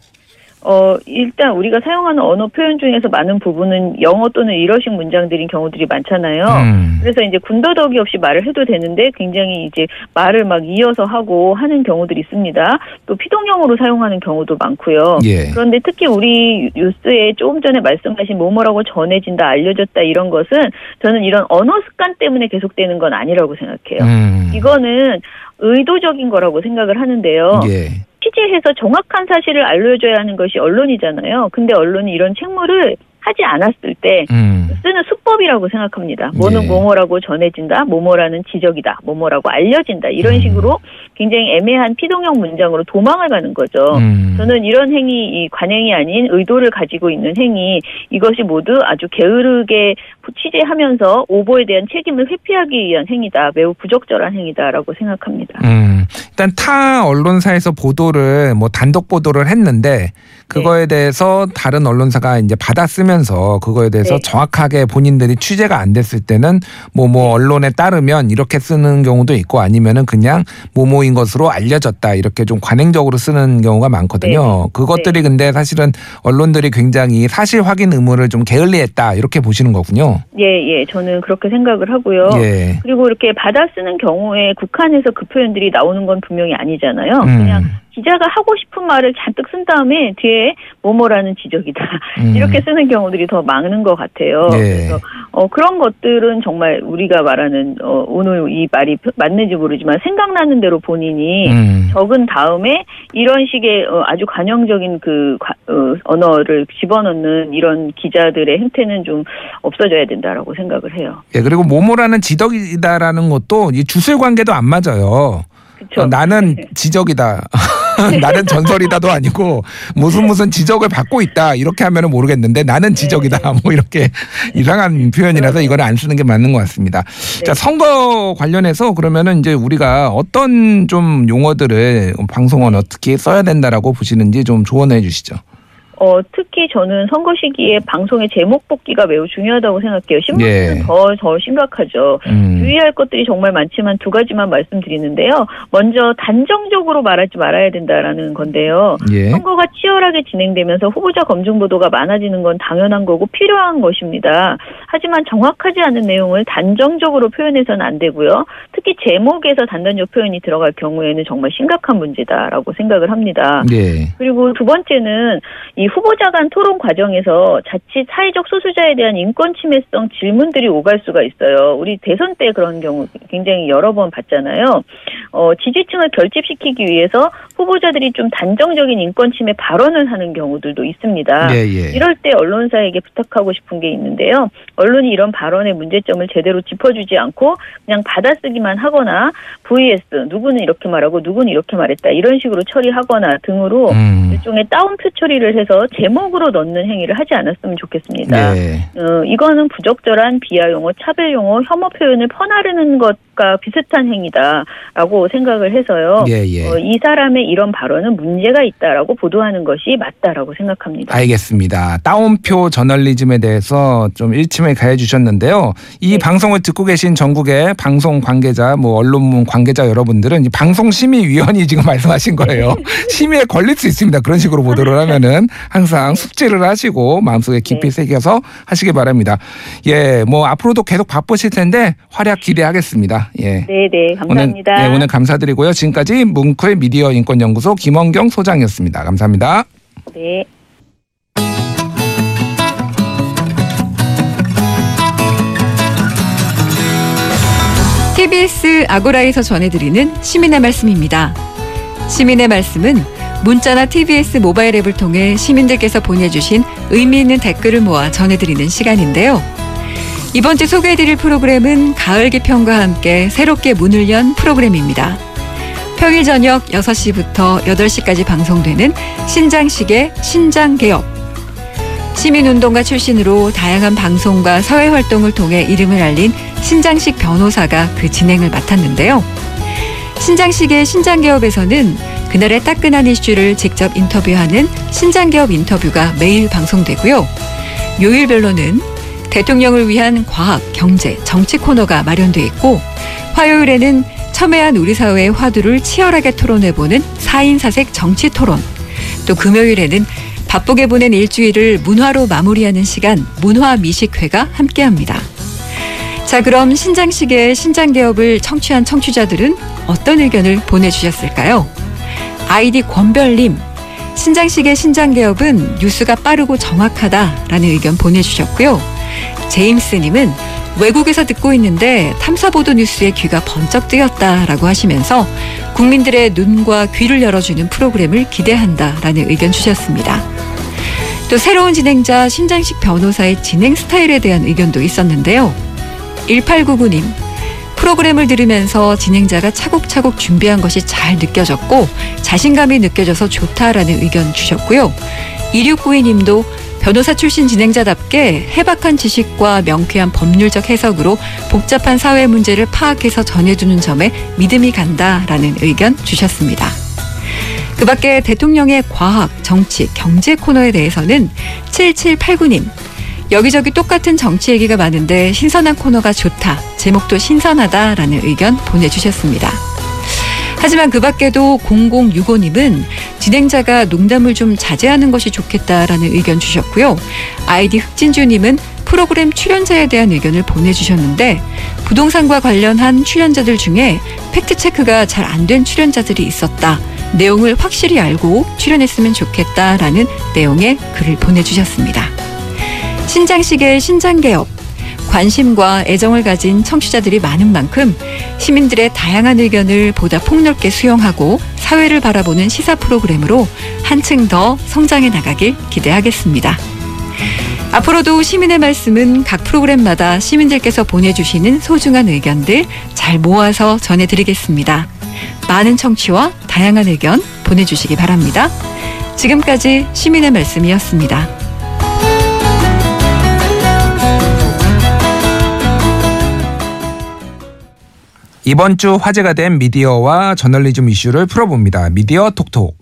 어, 일단 우리가 사용하는 언어 표현 중에서 많은 부분은 영어 또는 일어식 문장들인 경우들이 많잖아요. 음. 그래서 이제 군더더기 없이 말을 해도 되는데 굉장히 이제 말을 막 이어서 하고 하는 경우들이 있습니다. 또 피동형으로 사용하는 경우도 많고요. 예. 그런데 특히 우리 뉴스에 조금 전에 말씀하신 뭐뭐라고 전해진다, 알려졌다 이런 것은 저는 이런 언어 습관 때문에 계속되는 건 아니라고 생각해요. 음. 이거는 의도적인 거라고 생각을 하는데요. 예. 취재해서 정확한 사실을 알려줘야 하는 것이 언론이잖아요. 근데 언론이 이런 책무를 하지 않았을 때 음. 쓰는 수법이라고 생각합니다. 뭐는 예. 뭐뭐라고 전해진다, 뭐뭐라는 지적이다, 뭐뭐라고 알려진다 이런 음. 식으로 굉장히 애매한 피동형 문장으로 도망을 가는 거죠. 음. 저는 이런 행위, 이 관행이 아닌 의도를 가지고 있는 행위, 이것이 모두 아주 게으르게 취재하면서 오보에 대한 책임을 회피하기 위한 행위다. 매우 부적절한 행위다라고 생각합니다. 음, 일단 타 언론사에서 보도를 뭐 단독 보도를 했는데 그거에 대해서 다른 언론사가 이제 받아 쓰면서 그거에 대해서 네. 정확하게 본인들이 취재가 안 됐을 때는 뭐뭐 언론에 따르면 이렇게 쓰는 경우도 있고 아니면은 그냥 모모인 것으로 알려졌다 이렇게 좀 관행적으로 쓰는 경우가 많거든요. 네. 그것들이 근데 사실은 언론들이 굉장히 사실 확인 의무를 좀 게을리했다 이렇게 보시는 거군요. 예, 예. 저는 그렇게 생각을 하고요. 예. 그리고 이렇게 받아 쓰는 경우에 국한에서 그 표현들이 나오는 건 분명히 아니잖아요. 음. 그냥 기자가 하고 싶은 말을 잔뜩 쓴 다음에 뒤에 뭐뭐라는 지적이다. 음. 이렇게 쓰는 경우들이 더 많은 것 같아요. 예. 그래서 어, 그런 것들은 정말 우리가 말하는 어, 오늘 이 말이 맞는지 모르지만 생각나는 대로 본인이 음. 적은 다음에 이런 식의 어, 아주 관용적인 그 과- 어, 언어를 집어넣는 이런 기자들의 행태는 좀 없어져야 된다라고 생각을 해요. 예, 그리고 모모라는 지덕이다라는 것도 이 주술 관계도 안 맞아요. 그렇죠. 어, 나는 지적이다. 나는 전설이다도 아니고 무슨 무슨 지적을 받고 있다. 이렇게 하면은 모르겠는데 나는 지적이다. 뭐 이렇게 이상한 표현이라서 이거를 안 쓰는 게 맞는 것 같습니다. 자, 선거 관련해서 그러면은 이제 우리가 어떤 좀 용어들을 방송은 어떻게 써야 된다라고 보시는지 좀 조언해 주시죠. 어, 특히 저는 선거 시기에 방송의 제목 뽑기가 매우 중요하다고 생각해요. 신문은 예. 더, 더 심각하죠. 음. 주의할 것들이 정말 많지만 두 가지만 말씀드리는데요. 먼저 단정적으로 말하지 말아야 된다라는 건데요. 예. 선거가 치열하게 진행되면서 후보자 검증 보도가 많아지는 건 당연한 거고 필요한 것입니다. 하지만 정확하지 않은 내용을 단정적으로 표현해서는 안 되고요. 특히 제목에서 단단적 표현이 들어갈 경우에는 정말 심각한 문제다라고 생각을 합니다. 예. 그리고 두 번째는 이 후보자 간 토론 과정에서 자칫 사회적 소수자에 대한 인권 침해성 질문들이 오갈 수가 있어요. 우리 대선 때 그런 경우 굉장히 여러 번 봤잖아요. 어, 지지층을 결집시키기 위해서 후보자들이 좀 단정적인 인권 침해 발언을 하는 경우들도 있습니다. 예, 예. 이럴 때 언론사에게 부탁하고 싶은 게 있는데요. 언론이 이런 발언의 문제점을 제대로 짚어주지 않고 그냥 받아쓰기만 하거나 vs 누구는 이렇게 말하고 누구는 이렇게 말했다 이런 식으로 처리하거나 등으로 음. 일종의 따옴표 처리를 해서 제목으로 넣는 행위를 하지 않았으면 좋겠습니다. 예. 어, 이거는 부적절한 비하 용어, 차별 용어, 혐오 표현을 퍼나르는 것과 비슷한 행위다라고 생각을 해서요. 예, 예. 어, 이 사람의 이런 발언은 문제가 있다라고 보도하는 것이 맞다라고 생각합니다. 알겠습니다. 따옴표 저널리즘에 대해서 좀 일침을 가해 주셨는데요. 이 네. 방송을 듣고 계신 전국의 방송 관계자, 뭐 언론문 관계자 여러분들은 이 방송심의위원이 지금 말씀하신 거예요. 심의에 걸릴 수 있습니다. 그런 식으로 보도를 하면은 항상 숙지를 하시고 마음속에 깊이 네. 새겨서 하시기 바랍니다. 예, 뭐 앞으로도 계속 바쁘실 텐데 활약 기대하겠습니다. 예. 네, 네, 감사합니다. 오늘, 네, 오늘 감사드리고요. 지금까지 뭉클 미디어 인권연구소 김원경 소장이었습니다. 감사합니다. 네. TBS 아고라에서 전해드리는 시민의 말씀입니다. 시민의 말씀은 문자나 TBS 모바일 앱을 통해 시민들께서 보내주신 의미 있는 댓글을 모아 전해드리는 시간인데요. 이번 주 소개해드릴 프로그램은 가을 개편과 함께 새롭게 문을 연 프로그램입니다. 평일 저녁 6시부터 8시까지 방송되는 신장식의 신장개업. 시민운동가 출신으로 다양한 방송과 사회활동을 통해 이름을 알린 신장식 변호사가 그 진행을 맡았는데요. 신장식의 신장개업에서는 그날의 따끈한 이슈를 직접 인터뷰하는 신장개업 인터뷰가 매일 방송되고요. 요일별로는 대통령을 위한 과학, 경제, 정치 코너가 마련돼 있고 화요일에는 첨예한 우리 사회의 화두를 치열하게 토론해보는 4인 사색 정치 토론 또 금요일에는 바쁘게 보낸 일주일을 문화로 마무리하는 시간 문화 미식회가 함께합니다. 자 그럼 신장식의 신장개업을 청취한 청취자들은 어떤 의견을 보내주셨을까요? 아이디 권별님 신장식의 신장 개업은 뉴스가 빠르고 정확하다라는 의견 보내주셨고요. 제임스님은 외국에서 듣고 있는데 탐사보도 뉴스에 귀가 번쩍 뜨였다라고 하시면서 국민들의 눈과 귀를 열어주는 프로그램을 기대한다라는 의견 주셨습니다. 또 새로운 진행자 신장식 변호사의 진행 스타일에 대한 의견도 있었는데요. 1899님, 프로그램을 들으면서 진행자가 차곡차곡 준비한 것이 잘 느껴졌고 자신감이 느껴져서 좋다라는 의견 주셨고요. 2692님도 변호사 출신 진행자답게 해박한 지식과 명쾌한 법률적 해석으로 복잡한 사회 문제를 파악해서 전해주는 점에 믿음이 간다라는 의견 주셨습니다. 그 밖에 대통령의 과학, 정치, 경제 코너에 대해서는 7789님, 여기저기 똑같은 정치 얘기가 많은데 신선한 코너가 좋다. 제목도 신선하다라는 의견 보내주셨습니다. 하지만 그 밖에도 0065님은 진행자가 농담을 좀 자제하는 것이 좋겠다라는 의견 주셨고요. 아이디 흑진주님은 프로그램 출연자에 대한 의견을 보내주셨는데 부동산과 관련한 출연자들 중에 팩트체크가 잘 안 된 출연자들이 있었다. 내용을 확실히 알고 출연했으면 좋겠다라는 내용의 글을 보내주셨습니다. 신장식의 신장개업 관심과 애정을 가진 청취자들이 많은 만큼 시민들의 다양한 의견을 보다 폭넓게 수용하고 사회를 바라보는 시사 프로그램으로 한층 더 성장해 나가길 기대하겠습니다. 앞으로도 시민의 말씀은 각 프로그램마다 시민들께서 보내주시는 소중한 의견들 잘 모아서 전해드리겠습니다. 많은 청취와 다양한 의견 보내주시기 바랍니다. 지금까지 시민의 말씀이었습니다. 이번 주 화제가 된 미디어와 저널리즘 이슈를 풀어봅니다. 미디어 톡톡.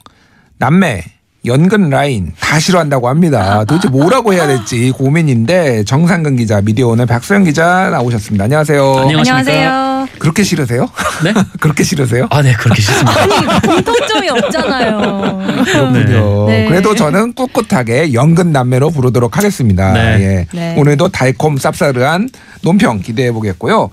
남매, 연근 라인 다 싫어한다고 합니다. 도대체 뭐라고 해야 될지 고민인데 정상근 기자, 미디어 오늘 박소영 기자 나오셨습니다. 안녕하세요. 안녕하세요. 그렇게 싫으세요? 네? 그렇게 싫으세요? 아, 네, 그렇게 싫습니다. 아니 공통점이 없잖아요. 그렇군요. 네. 그래도 저는 꿋꿋하게 연근 남매로 부르도록 하겠습니다. 네. 예. 네. 오늘도 달콤 쌉싸르한 논평 기대해 보겠고요.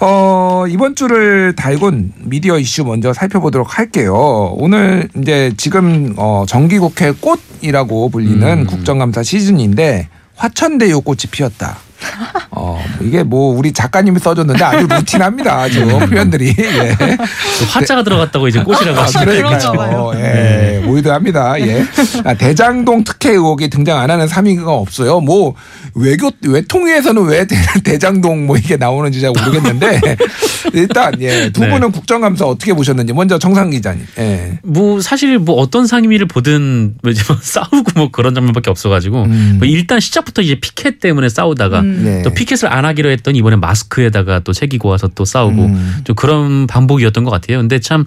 어, 이번 주를 달군 미디어 이슈 먼저 살펴보도록 할게요. 오늘 이제 지금 어, 정기국회 꽃이라고 불리는 음. 국정감사 시즌인데 화천대유 꽃이 피었다. 어, 이게 뭐 우리 작가님이 써줬는데 아주 루틴합니다. 아주 표현들이. 예. 또 화자가 들어갔다고 이제 꽃이라고 아. 그러니까요. 예. 모이드합니다. 예. 아, 대장동 특혜 의혹이 등장 안 하는 3위가 없어요. 뭐 외교 외통위에서는 왜 대, 장동뭐 이게 나오는지 잘 모르겠는데 일단 예. 두 네. 분은 국정감사 어떻게 보셨는지 먼저 정상 기자님. 예. 뭐 사실 뭐 어떤 상임위를 보든 뭐 이제 뭐 싸우고 뭐 그런 장면밖에 없어가지고 음. 뭐 일단 시작부터 이제 피켓 때문에 싸우다가 네. 또 피켓 피켓을 안 하기로 했더니 이번에 마스크에다가 또 새기고 와서 또 싸우고 음. 좀 그런 반복이었던 것 같아요. 근데 참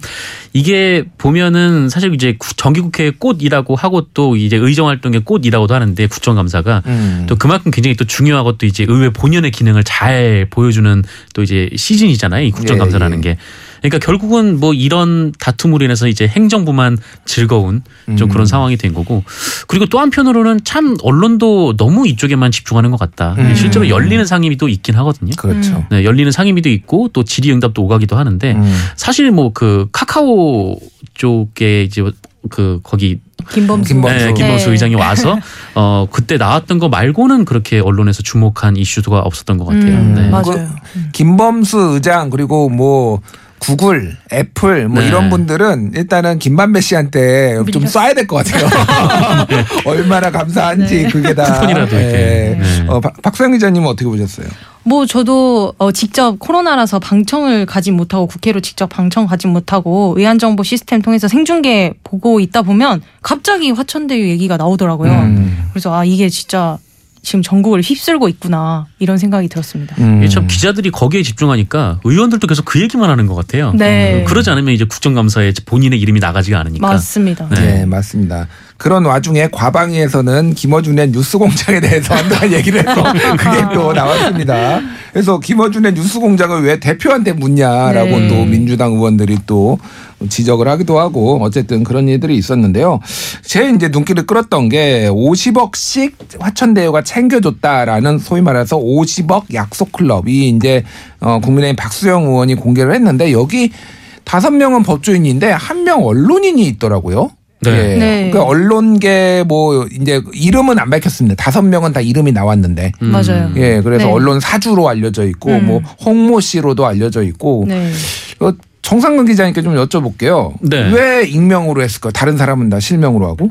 이게 보면은 사실 이제 구- 정기국회의 꽃이라고 하고 또 이제 의정활동의 꽃이라고도 하는데 국정감사가 음. 또 그만큼 굉장히 또 중요하고 또 이제 의회 본연의 기능을 잘 보여주는 또 이제 시즌이잖아요. 이 국정감사라는 예, 게. 그러니까 결국은 뭐 이런 다툼으로 인해서 이제 행정부만 즐거운 좀 음. 그런 상황이 된 거고 그리고 또 한편으로는 참 언론도 너무 이쪽에만 집중하는 것 같다. 음. 실제로 열리는 상임위 도 있긴 하거든요. 그렇죠. 네, 열리는 상임위도 있고 또 질의응답도 오가기도 하는데 음. 사실 뭐 그 카카오 쪽에 이제 그 거기 김범수. 김범수. 네, 김범수 네. 의장이 와서 어 그때 나왔던 거 말고는 그렇게 언론에서 주목한 이슈가 없었던 것 같아요. 음, 네. 맞아요. 김범수 의장 그리고 뭐 구글, 애플 뭐 네. 이런 분들은 일단은 김만배 씨한테 좀 쏴야 될 것 같아요. 얼마나 감사한지 그게 다. 쿠폰이라도 이렇게. 네. 어, 박- 박수영 기자님은 어떻게 보셨어요? 뭐 저도 어, 직접 코로나라서 방청을 가지 못하고 국회로 직접 방청 가지 못하고 의안 정보 시스템 통해서 생중계 보고 있다 보면 갑자기 화천대유 얘기가 나오더라고요. 음. 그래서 아 이게 진짜 지금 전국을 휩쓸고 있구나 이런 생각이 들었습니다. 음. 이게 참 기자들이 거기에 집중하니까 의원들도 계속 그 얘기만 하는 것 같아요. 네. 음, 그러지 않으면 이제 국정감사에 본인의 이름이 나가지가 않으니까. 맞습니다. 네. 네, 맞습니다. 그런 와중에 과방위에서는 김어준의 뉴스공장에 대해서 한동안 얘기를 해서 그게 또 나왔습니다. 그래서 김어준의 뉴스공장을 왜 대표한테 묻냐라고 네. 또 민주당 의원들이 또 지적을 하기도 하고 어쨌든 그런 일들이 있었는데요. 제 이제 눈길을 끌었던 게 50억씩 화천대유가 챙겨줬다라는 소위 말해서 50억 약속 클럽이 이제 어 국민의힘 박수영 의원이 공개를 했는데 여기 다섯 명은 법조인인데 한 명 언론인이 있더라고요. 네. 예. 네. 그 언론계 뭐 이제 이름은 안 밝혔습니다. 다섯 명은 다 이름이 나왔는데. 음. 맞아요. 예, 그래서 네. 언론 사주로 알려져 있고 음. 뭐 홍모 씨로도 알려져 있고 네. 어, 정상근 기자님께 좀 여쭤볼게요. 네. 왜 익명으로 했을까? 다른 사람은 다 실명으로 하고?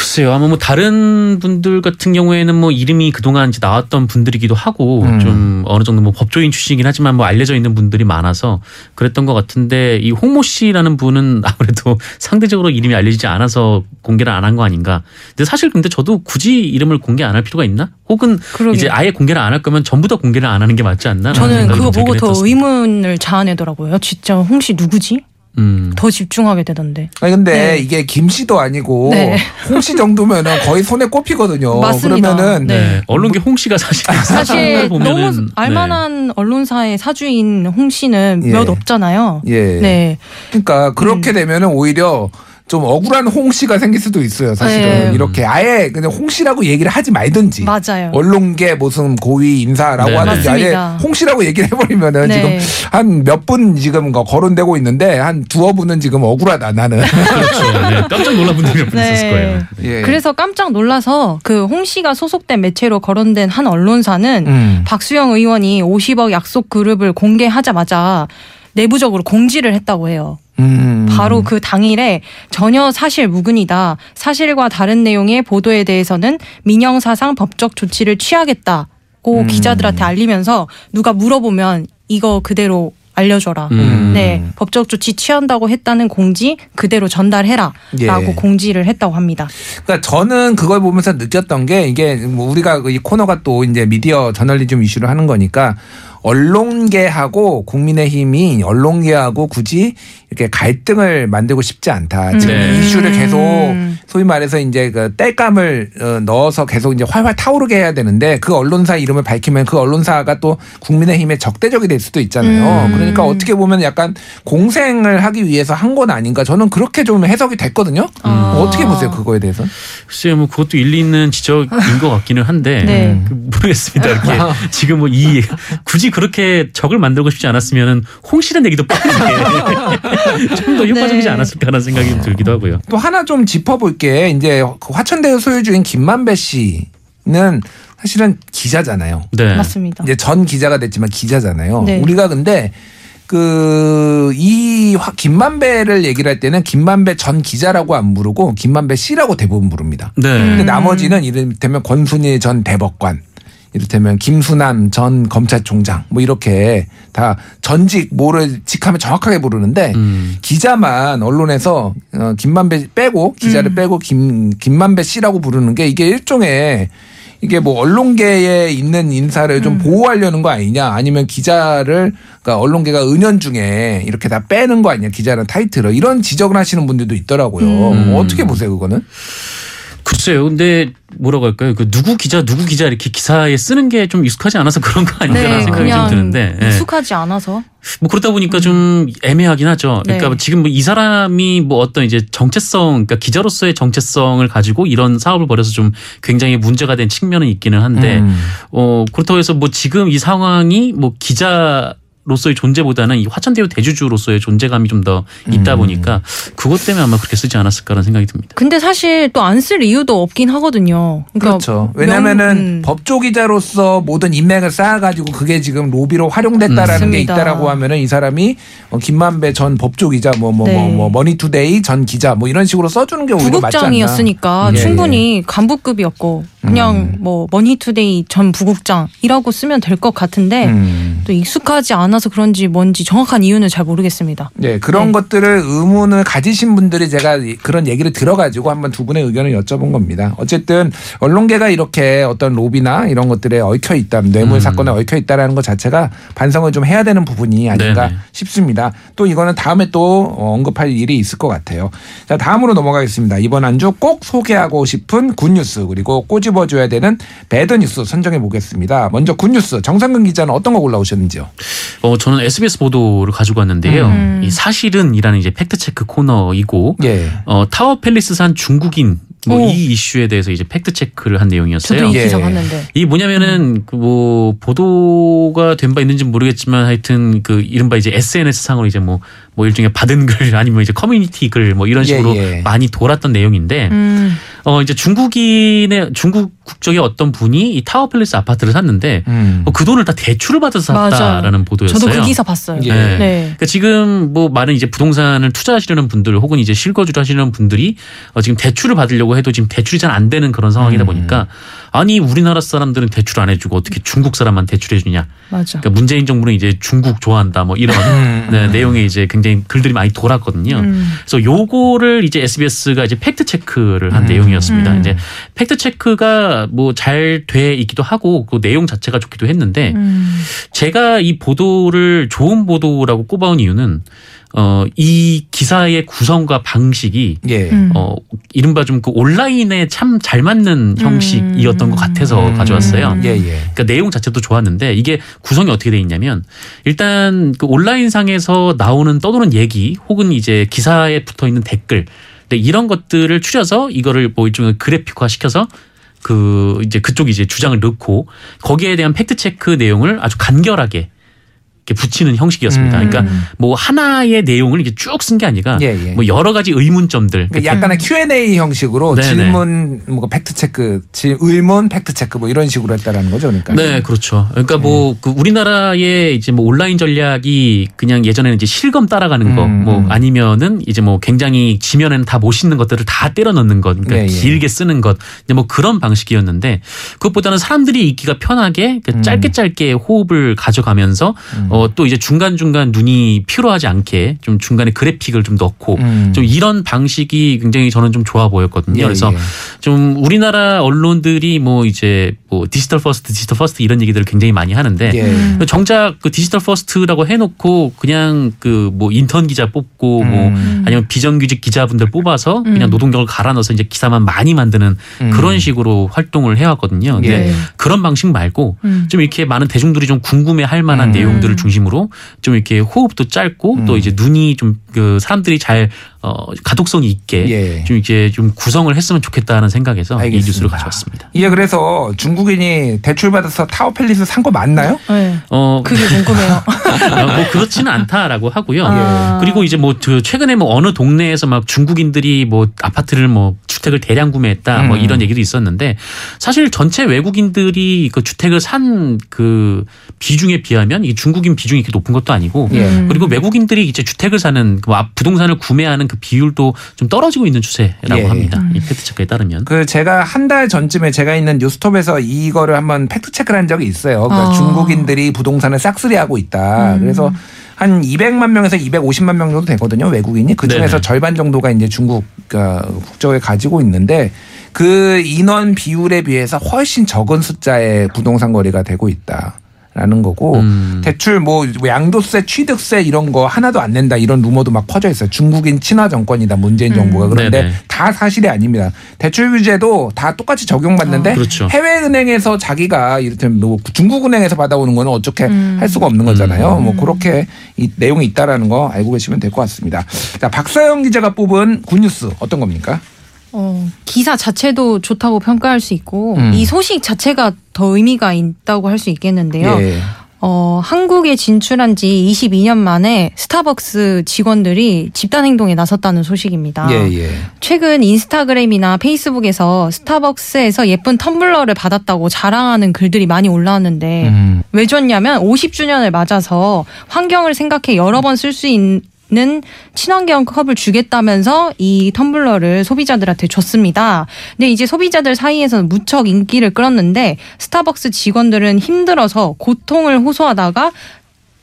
글쎄요. 아마 뭐 다른 분들 같은 경우에는 뭐 이름이 그동안 이제 나왔던 분들이기도 하고 음. 좀 어느 정도 뭐 법조인 출신이긴 하지만 뭐 알려져 있는 분들이 많아서 그랬던 것 같은데 이 홍모 씨라는 분은 아무래도 상대적으로 이름이 알려지지 않아서 공개를 안 한 거 아닌가. 근데 사실 근데 저도 굳이 이름을 공개 안 할 필요가 있나? 혹은 그러게요. 이제 아예 공개를 안 할 거면 전부 다 공개를 안 하는 게 맞지 않나? 저는 그거 보고 더 의문을 자아내더라고요. 진짜 홍 씨 누구지? 음. 더 집중하게 되던데. 아니 근데 네. 이게 김 씨도 아니고 네. 홍씨 정도면은 거의 손에 꼽히거든요. 맞습니다. 그러면은 네. 언론계 홍 씨가 사실 사실 너무 알만한 언론사의 사주인 홍 씨는 예. 몇 없잖아요. 예. 네. 그러니까 그렇게 되면은 오히려 좀 억울한 홍 씨가 생길 수도 있어요. 사실은 네. 이렇게 아예 그냥 홍 씨라고 얘기를 하지 말든지. 맞아요. 언론계 무슨 고위 인사라고 네. 하는지 아예 맞습니다. 홍 씨라고 얘기를 해버리면은 네. 지금 한 몇 분 지금 거- 거론되고 있는데 한 두어 분은 지금 억울하다 나는. 그렇죠. 네. 깜짝 놀란 분들이 몇분 네. 있었을 거예요. 예. 그래서 깜짝 놀라서 그 홍 씨가 소속된 매체로 거론된 한 언론사는 음. 박수영 의원이 50억 약속 그룹을 공개하자마자 내부적으로 공지를 했다고 해요. 음. 바로 그 당일에 전혀 사실 무근이다. 사실과 다른 내용의 보도에 대해서는 민영사상 법적 조치를 취하겠다고 음. 기자들한테 알리면서 누가 물어보면 이거 그대로 알려줘라. 음. 네, 법적 조치 취한다고 했다는 공지 그대로 전달해라라고 예. 공지를 했다고 합니다. 그러니까 저는 그걸 보면서 느꼈던 게 이게 뭐 우리가 이 코너가 또 이제 미디어 저널리즘 이슈를 하는 거니까 언론계하고 국민의힘이 언론계하고 굳이 이렇게 갈등을 만들고 싶지 않다. 지금 네. 이 이슈를 계속 음. 소위 말해서 이제 그 땔감을 어, 넣어서 계속 이제 활활 타오르게 해야 되는데 그 언론사 이름을 밝히면 그 언론사가 또 국민의힘의 적대적이 될 수도 있잖아요. 음. 그러니까 어떻게 보면 약간 공생을 하기 위해서 한 건 아닌가 저는 그렇게 좀 해석이 됐거든요. 아. 어떻게 보세요 그거에 대해서? 글쎄요, 뭐 그것도 일리 있는 지적인 것 같기는 한데 네. 그 모르겠습니다. 이렇게 지금 뭐 이 굳이 그렇게 적을 만들고 싶지 않았으면은 홍씨란 얘기도 빠르게 좀더 효과적이지 네. 않았을까라는 생각이 들기도 하고요. 또 하나 좀 짚어볼게. 이제 그 화천대유 소유주인 김만배 씨는 사실은 기자잖아요. 네. 맞습니다. 이제 전 기자가 됐지만 기자잖아요. 네. 우리가 근데 그이 김만배를 얘기를 할 때는 김만배 전 기자라고 안 부르고 김만배 씨라고 대부분 부릅니다. 네. 근데 나머지는 이를테면 권순일 전 대법관, 이를테면 김수남 전 검찰총장 뭐 이렇게 다 전직 뭐를 직하면 정확하게 부르는데 음. 기자만 언론에서 어, 김만배 빼고 기자를 빼고 김 김만배 씨라고 부르는 게 이게 일종의 이게 뭐 언론계에 있는 인사를 좀 보호하려는 거 아니냐 아니면 기자를 그러니까 언론계가 은연중에 이렇게 다 빼는 거 아니냐 기자는 타이틀을 이런 지적을 하시는 분들도 있더라고요. 음. 뭐 어떻게 보세요 그거는? 글쎄요. 근데 뭐라고 할까요? 그 누구 기자 누구 기자 이렇게 기사에 쓰는 게 좀 익숙하지 않아서 그런 거 아닌가라는 네, 생각이 좀 드는데. 예. 익숙하지 않아서. 뭐 그러다 보니까 좀 애매하긴 하죠. 네. 그러니까 지금 뭐 이 사람이 뭐 어떤 이제 정체성, 그러니까 기자로서의 정체성을 가지고 이런 사업을 벌여서 좀 굉장히 문제가 된 측면은 있기는 한데, 음. 어 그렇다고 해서 뭐 지금 이 상황이 뭐 기자 로서의 존재보다는 이 화천대유 대주주로서의 존재감이 좀 더 있다 음. 보니까 그것 때문에 아마 그렇게 쓰지 않았을까라는 생각이 듭니다. 근데 사실 또 안 쓸 이유도 없긴 하거든요. 그러니까 그렇죠. 왜냐면은 음. 법조 기자로서 모든 인맥을 쌓아가지고 그게 지금 로비로 활용됐다라는 게 맞습니다. 있다라고 하면은 이 사람이 어, 김만배 전 법조 기자 뭐 뭐뭐 네. 뭐 머니투데이 전 기자 뭐 이런 식으로 써주는 게 오히려 맞지 않나. 부국장이었으니까 예, 충분히 간부급이었고 그냥 음. 뭐 머니투데이 전 부국장이라고 쓰면 될 것 같은데 음. 또 익숙하지 않 아서 그런지 뭔지 정확한 이유는 잘 모르겠습니다. 네, 그런 네. 것들을 의문을 가지신 분들이 제가 이- 그런 얘기를 들어가지고 한번 두 분의 의견을 여쭤본 겁니다. 어쨌든 언론계가 이렇게 어떤 로비나 이런 것들에 얽혀 있다, 뇌물 음. 사건에 얽혀 있다라는 것 자체가 반성을 좀 해야 되는 부분이 아닌가 네네. 싶습니다. 또 이거는 다음에 또 어, 언급할 일이 있을 것 같아요. 자, 다음으로 넘어가겠습니다. 이번 한 주 꼭 소개하고 싶은 good news 그리고 꼬집어줘야 되는 bad news 선정해 보겠습니다. 먼저 good news 정상근 기자는 어떤 거 골라오셨는지요? 어 저는 SBS 보도를 가지고 왔는데요. 음. 이 사실은이라는 이제 fact check 코너이고 예. 어, 타워 팰리스산 중국인 뭐 오. 이 이슈에 대해서 이제 fact check를 한 내용이었어요. 저도 이 예. 기사 봤는데. 이 뭐냐면은 그뭐 보도가 된 바 있는지 는 모르겠지만 하여튼 그 이른바 이제 SNS 상으로 이제 뭐뭐 일종의 받은 글 아니면 이제 커뮤니티 글 뭐 이런 예, 식으로 예. 많이 돌았던 내용인데 음. 어 이제 중국인의 중국 국적의 어떤 분이 이 타워 팰리스 아파트를 샀는데 음. 뭐그 돈을 다 대출을 받아서. 샀다라는 보도였어요. 저도 그 기사 봤어요. 예. 네. 네. 그러니까 지금 뭐 많은 이제 부동산을 투자하시려는 분들 혹은 이제 실거주를 하시려는 분들이 어 지금 대출을 받으려고 해도 지금 대출이 잘 안 되는 그런 상황이다 음. 보니까 아니 우리나라 사람들은 대출 안 해주고 어떻게 중국 사람만 대출해 주냐. 맞아. 그러니까 문재인 정부는 이제 중국 좋아한다 뭐 이런 네, 내용의 이제 굉장히 글들이 많이 돌았거든요. 음. 그래서 요거를 이제 SBS가 이제 fact check를 한 음. 내용이었습니다. 음. 이제 fact check가 뭐 잘 돼 있기도 하고 그 내용 자체가 좋기도 했는데 음. 제가 이 보도를 좋은 보도라고 꼽아온 이유는 어, 이 기사의 구성과 방식이 예. 음. 어, 이른바 좀 그 온라인에 참 잘 맞는 형식이었던 것 같아서 음. 가져왔어요. 예, 예. 그러니까 내용 자체도 좋았는데 이게 구성이 어떻게 돼 있냐면 일단 그 온라인상에서 나오는 떠도는 얘기 혹은 이제 기사에 붙어 있는 댓글 근데 이런 것들을 추려서 이거를 뭐 일종의 그래픽화 시켜서 그 이제 그쪽 이제 주장을 넣고 거기에 대한 팩트 체크 내용을 아주 간결하게 붙이는 형식이었습니다. 음. 그러니까 뭐 하나의 내용을 이렇게 쭉 쓴 게 아니라 예, 예. 뭐 여러 가지 의문점들 그러니까 약간의 Q&A 형식으로 네네. 질문 뭐 팩트 체크, 질- 의문 팩트 체크 뭐 이런 식으로 했다라는 거죠, 그러니까. 네, 그렇죠. 그러니까 뭐그 우리나라의 이제 뭐 온라인 전략이 그냥 예전에는 이제 실검 따라가는 거, 음, 뭐 음. 아니면은 이제 뭐 굉장히 지면에는 다 못 싣는 것들을 다 때려 넣는 것, 그러니까 예, 예. 길게 쓰는 것, 이제 뭐 그런 방식이었는데 그것보다는 사람들이 읽기가 편하게 그 음. 짧게 짧게 호흡을 가져가면서 어또 이제 중간 중간 눈이 피로하지 않게 좀 중간에 그래픽을 좀 넣고 음. 좀 이런 방식이 굉장히 저는 좀 좋아 보였거든요. 예, 그래서 예. 좀 우리나라 언론들이 뭐 이제 뭐 digital first, digital first 이런 얘기들을 굉장히 많이 하는데 예. 정작 그 digital first라고 해놓고 그냥 그 뭐 인턴 기자 뽑고 뭐 음. 아니면 비정규직 기자분들 뽑아서 그냥 음. 노동력을 갈아 넣어서 이제 기사만 많이 만드는 음. 그런 식으로 활동을 해왔거든요. 근데 예. 그런 방식 말고 음. 좀 이렇게 많은 대중들이 좀 궁금해할 만한 음. 내용들을 중 심으로 좀 이렇게 호흡도 짧고 음. 또 이제 눈이 좀 그 사람들이 잘 어, 가독성이 있게 예. 좀 이렇게 좀 구성을 했으면 좋겠다는 생각에서 이 알겠습니다. 뉴스를 가져왔습니다. 이게 그래서 중국인이 대출 받아서 타워 팰리스 산 거 맞나요? 네. 어, 그게 궁금해요. 어, 뭐 그렇지는 않다라고 하고요. 아. 그리고 이제 뭐 저 최근에 뭐 어느 동네에서 막 중국인들이 뭐 아파트를 뭐 주택을 대량 구매했다 뭐 음. 이런 얘기도 있었는데 사실 전체 외국인들이 그 주택을 산 그 비중에 비하면 이 중국인 비중이 이렇게 높은 것도 아니고 예. 음. 그리고 외국인들이 이제 주택을 사는 그 앞- 부동산을 구매하는 그 비율도 좀 떨어지고 있는 추세라고 예. 합니다. 이 팩트 체크에 따르면. 그 제가 한 달 전쯤에 제가 있는 뉴스톱에서 이거를 한번 팩트 체크를 한 적이 있어요. 그러니까 아. 중국인들이 부동산을 싹쓸이하고 있다. 음. 그래서 한 200만 명에서 250만 명 정도 되거든요. 외국인이 그 중에서 네네. 절반 정도가 이제 중국 어, 국적을 가지고 있는데 그 인원 비율에 비해서 훨씬 적은 숫자의 부동산 거래가 되고 있다. 라는 거고 음. 대출 뭐 양도세 취득세 이런 거 하나도 안 낸다 이런 루머도 막 퍼져 있어요 중국인 친화 정권이다 문재인 정부가 그런데 네네. 다 사실이 아닙니다 대출 규제도 다 똑같이 적용받는데 아, 그렇죠. 해외은행에서 자기가 이를테면 뭐 중국은행에서 받아오는 거는 어떻게 음. 할 수가 없는 거잖아요 뭐 그렇게 이 내용이 있다라는 거 알고 계시면 될 것 같습니다 자 박사영 기자가 뽑은 굿뉴스 어떤 겁니까 어, 기사 자체도 좋다고 평가할 수 있고 음. 이 소식 자체가 더 의미가 있다고 할 수 있겠는데요. 예. 어, 한국에 진출한 지 22년 만에 스타벅스 직원들이 집단 행동에 나섰다는 소식입니다. 예, 예. 최근 인스타그램이나 페이스북에서 스타벅스에서 예쁜 텀블러를 받았다고 자랑하는 글들이 많이 올라왔는데 음. 왜 줬냐면 50주년을 맞아서 환경을 생각해 여러 번 쓸수있 는 친환경 컵을 주겠다면서 이 텀블러를 소비자들한테 줬습니다. 근데 이제 소비자들 사이에서는 무척 인기를 끌었는데 스타벅스 직원들은 힘들어서 고통을 호소하다가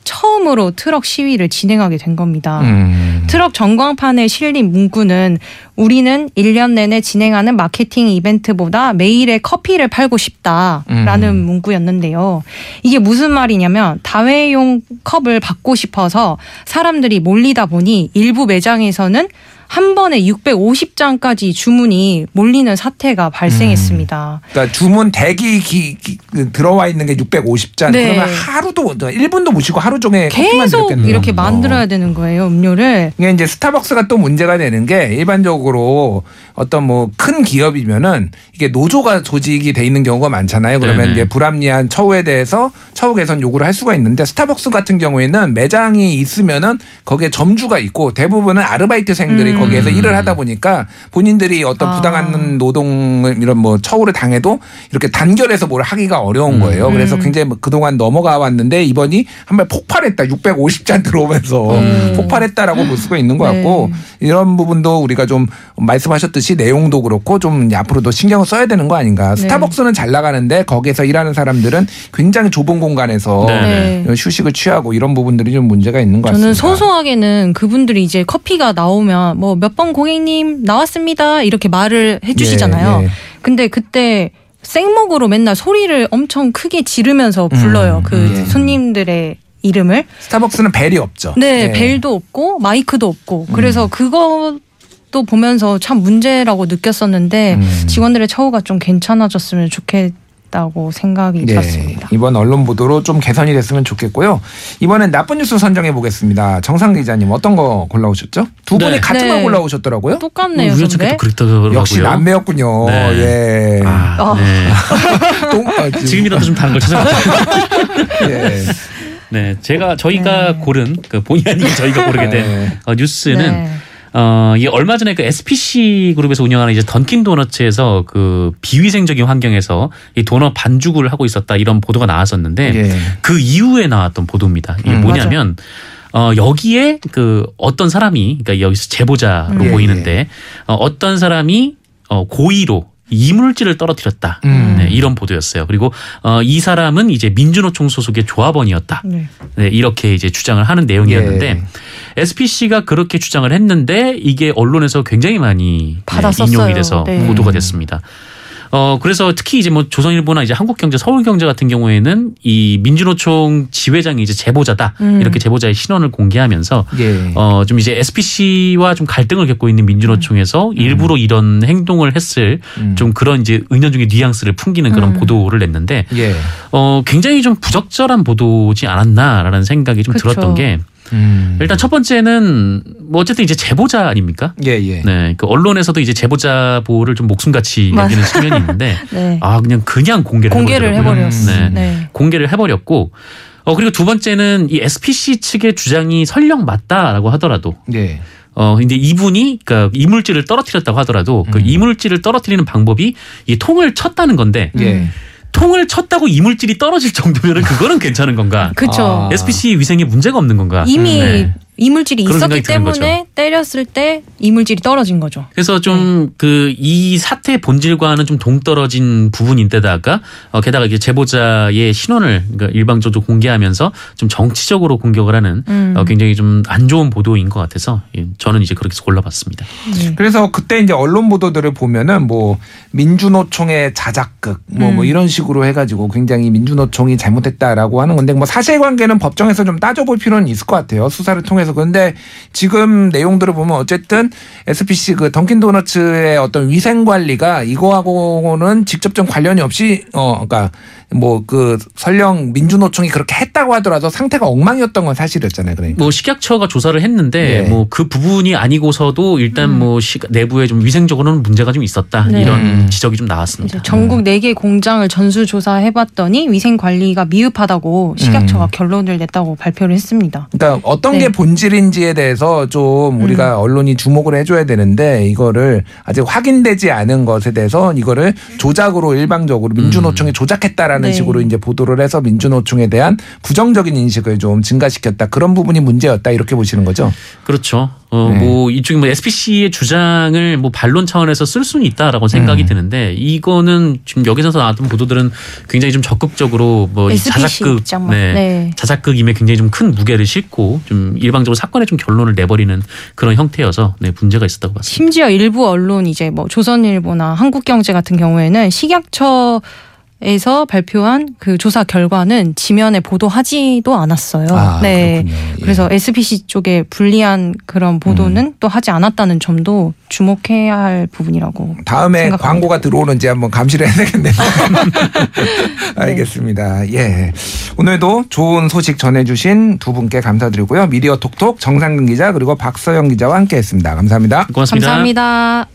처음으로 트럭 시위를 진행하게 된 겁니다. 음. 트럭 전광판에 실린 문구는 우리는 1년 내내 진행하는 마케팅 이벤트보다 매일의 커피를 팔고 싶다라는 음. 문구였는데요. 이게 무슨 말이냐면 다회용 컵을 받고 싶어서 사람들이 몰리다 보니 일부 매장에서는 한 번에 650장까지 주문이 몰리는 사태가 발생했습니다. 그러니까 주문 대기 기, 기- 그 들어와 있는 게 650잔 네. 그러면 하루도 1분도 못 쉬고 하루 종일 커피만 계속. 이렇게 어. 만들어야 되는 거예요, 음료를. 이게 이제 스타벅스가 또 문제가 되는 게 일반적으로 어떤 뭐 큰 기업이면은 이게 노조가 조직이 돼 있는 경우가 많잖아요. 그러면 네네. 이제 불합리한 처우에 대해서 처우 개선 요구를 할 수가 있는데 스타벅스 같은 경우에는 매장이 있으면은 거기에 점주가 있고 대부분은 아르바이트생들이 음. 거기에서 일을 하다 보니까 본인들이 어떤 아. 부당한 노동을 이런 뭐 처우를 당해도 이렇게 단결해서 뭘 하기가 어려운 거예요. 그래서 음. 굉장히 뭐 그동안 넘어가 왔는데 이번이 한번 폭발했다. 650잔 들어오면서 음. 폭발했다라고 볼 수가 있는 것 네. 같고 이런 부분도 우리가 좀 말씀하셨듯이 내용도 그렇고 좀 앞으로도 신경을 써야 되는 거 아닌가. 네. 스타벅스는 잘 나가는데 거기에서 일하는 사람들은 굉장히 좁은 공간에서 네. 네. 휴식을 취하고 이런 부분들이 좀 문제가 있는 것 저는 같습니다. 소소하게는 그분들이 이제 커피가 나오면 뭐몇 번 고객님 나왔습니다 이렇게 말을 해주시잖아요. 예, 예. 근데 그때 생목으로 맨날 소리를 엄청 크게 지르면서 불러요. 음, 그 예. 손님들의 이름을. 스타벅스는 벨이 없죠. 네, 예. 벨도 없고 마이크도 없고. 음. 그래서 그것도 보면서 참 문제라고 느꼈었는데 음. 직원들의 처우가 좀 괜찮아졌으면 좋겠 다고 생각이 네, 들었습니다. 이번 언론 보도로 좀 개선이 됐으면 좋겠고요. 이번엔 나쁜 뉴스 선정해 보겠습니다. 정상 기자님 어떤 거 골라오셨죠? 두 분이 네. 같은 거 네. 골라오셨더라고요? 똑같네요, 우연찮게 선배. 또 그랬더라고요. 역시 남매였군요. 네. 예. 아, 어. 네. 똥- 아, 지금- 지금이라도 좀 다른 걸 찾아봤어요. 예. 네, 제가 저희가 네. 고른 그 본의 아니게 저희가 고르게 된 네. 어, 뉴스는 네. 어, 이 얼마 전에 그 SPC 그룹에서 운영하는 이제 던킨 도너츠에서 그 비위생적인 환경에서 이 도넛 반죽을 하고 있었다 이런 보도가 나왔었는데 예. 그 이후에 나왔던 보도입니다. 이게 음, 뭐냐면 어, 여기에 그 어떤 사람이 그러니까 여기서 제보자로 예, 보이는데 어, 어떤 사람이 어, 고의로 이물질을 떨어뜨렸다. 음. 네, 이런 보도였어요. 그리고 어, 이 사람은 이제 민주노총 소속의 조합원이었다. 네. 네, 이렇게 이제 주장을 하는 내용이었는데 예. SPC가 그렇게 주장을 했는데 이게 언론에서 굉장히 많이 네. 인용이 돼서 네. 보도가 됐습니다. 어 그래서 특히 이제 뭐 조선일보나 이제 한국경제, 서울경제 같은 경우에는 이 민주노총 지회장이 이제 제보자다 음. 이렇게 제보자의 신원을 공개하면서 예. 어좀 이제 SPC와 좀 갈등을 겪고 있는 민주노총에서 일부러 이런 행동을 했을 음. 좀 그런 이제 은연중의 뉘앙스를 풍기는 그런 음. 보도를 냈는데 예. 어 굉장히 좀 부적절한 보도지 않았나라는 생각이 좀 그쵸. 들었던 게 음. 일단 첫 번째는 뭐 어쨌든 이제 제보자 아닙니까? 예, 예. 네, 그 언론에서도 이제 제보자 보호를 좀 목숨같이. 여기는 측면이 있는데 네. 아 그냥 그냥 공개를 공개를. 해버렸어. 네. 네. 공개를 해 버렸고 어 그리고 두 번째는 이 SPC 측의 주장이 설령 맞다라고 하더라도 예. 어 근데 이분이 그러니까 이물질을 떨어뜨렸다고 하더라도 그 음. 이물질을 떨어뜨리는 방법이 이 통을 쳤다는 건데 예. 통을 쳤다고 이물질이 떨어질 정도면은 그거는 괜찮은 건가? 그쵸. 아. SPC 위생에 문제가 없는 건가? 이미 네. 이물질이 있었기 때문에 때렸을 때 이물질이 떨어진 거죠. 그래서 좀 그이 사태의 본질과는 좀 동떨어진 부분인데다가 어, 게다가 이제 제보자의 신원을 그러니까 일방적으로 공개하면서 좀 정치적으로 공격을 하는 음. 어, 굉장히 좀 안 좋은 보도인 것 같아서 예, 저는 이제 그렇게 해서 골라봤습니다. 그래서 그때 이제 언론 보도들을 보면은 뭐 민주노총의 자작극 뭐, 뭐 음. 이런 식으로 해가지고 굉장히 민주노총이 잘못했다라고 하는 건데 뭐 사실관계는 법정에서 좀 따져볼 필요는 있을 것 같아요 수사를 통해서 그런데 지금 내용들을 보면 어쨌든 SPC 그 던킨 도너츠의 어떤 위생 관리가 이거하고는 직접적 관련이 없이 어 그러니까 뭐 그 설령 민주노총이 그렇게 했다고 하더라도 상태가 엉망이었던 건 사실이었잖아요 그러니까. 뭐 식약처가 조사를 했는데 네. 뭐그 부분이 아니고서도 일단 뭐 시, 내부에 좀 위생적으로는 문제가 좀 있었다 네. 이런 지적이 좀 나왔습니다. 전국 4개 공장을 전수 조사해봤더니 위생 관리가 미흡하다고 식약처가 음. 결론을 냈다고 발표를 했습니다. 그러니까 어떤 네. 게 본질인지에 대해서 좀 우리가 언론이 주목을 해줘야 되는데 이거를 아직 확인되지 않은 것에 대해서 이거를 조작으로 일방적으로 민주노총이 조작했다라는 네. 식으로 이제 보도를 해서 민주노총에 대한 부정적인 인식을 좀 증가시켰다 그런 부분이 문제였다 이렇게 보시는 거죠. 그렇죠. 어, 네. 뭐, 이쪽이 뭐 SPC의 주장을 뭐 반론 차원에서 쓸 수는 있다라고 생각이 음. 드는데 이거는 지금 여기서 나왔던 보도들은 굉장히 좀 적극적으로 SPC 자작극, 입장만. 네. 자작극임에 굉장히 좀 큰 무게를 싣고 좀 일방적으로 사건에 좀 결론을 내버리는 그런 형태여서 네, 문제가 있었다고 봤습니다. 심지어 일부 언론 이제 뭐 조선일보나 한국경제 같은 경우에는 식약처 에서 발표한 그 조사 결과는 지면에 보도하지도 않았어요. 아, 네. 그렇군요. 예. 그래서 SPC 쪽에 불리한 그런 보도는 음. 또 하지 않았다는 점도 주목해야 할 부분이라고. 다음에 생각합니다. 광고가 들어오는지 한번 감시를 해야 되겠네요. 알겠습니다. 예. 오늘도 좋은 소식 전해주신 두 분께 감사드리고요. 미디어 톡톡 정상근 기자 그리고 박서영 기자와 함께 했습니다. 감사합니다. 고맙습니다. 감사합니다.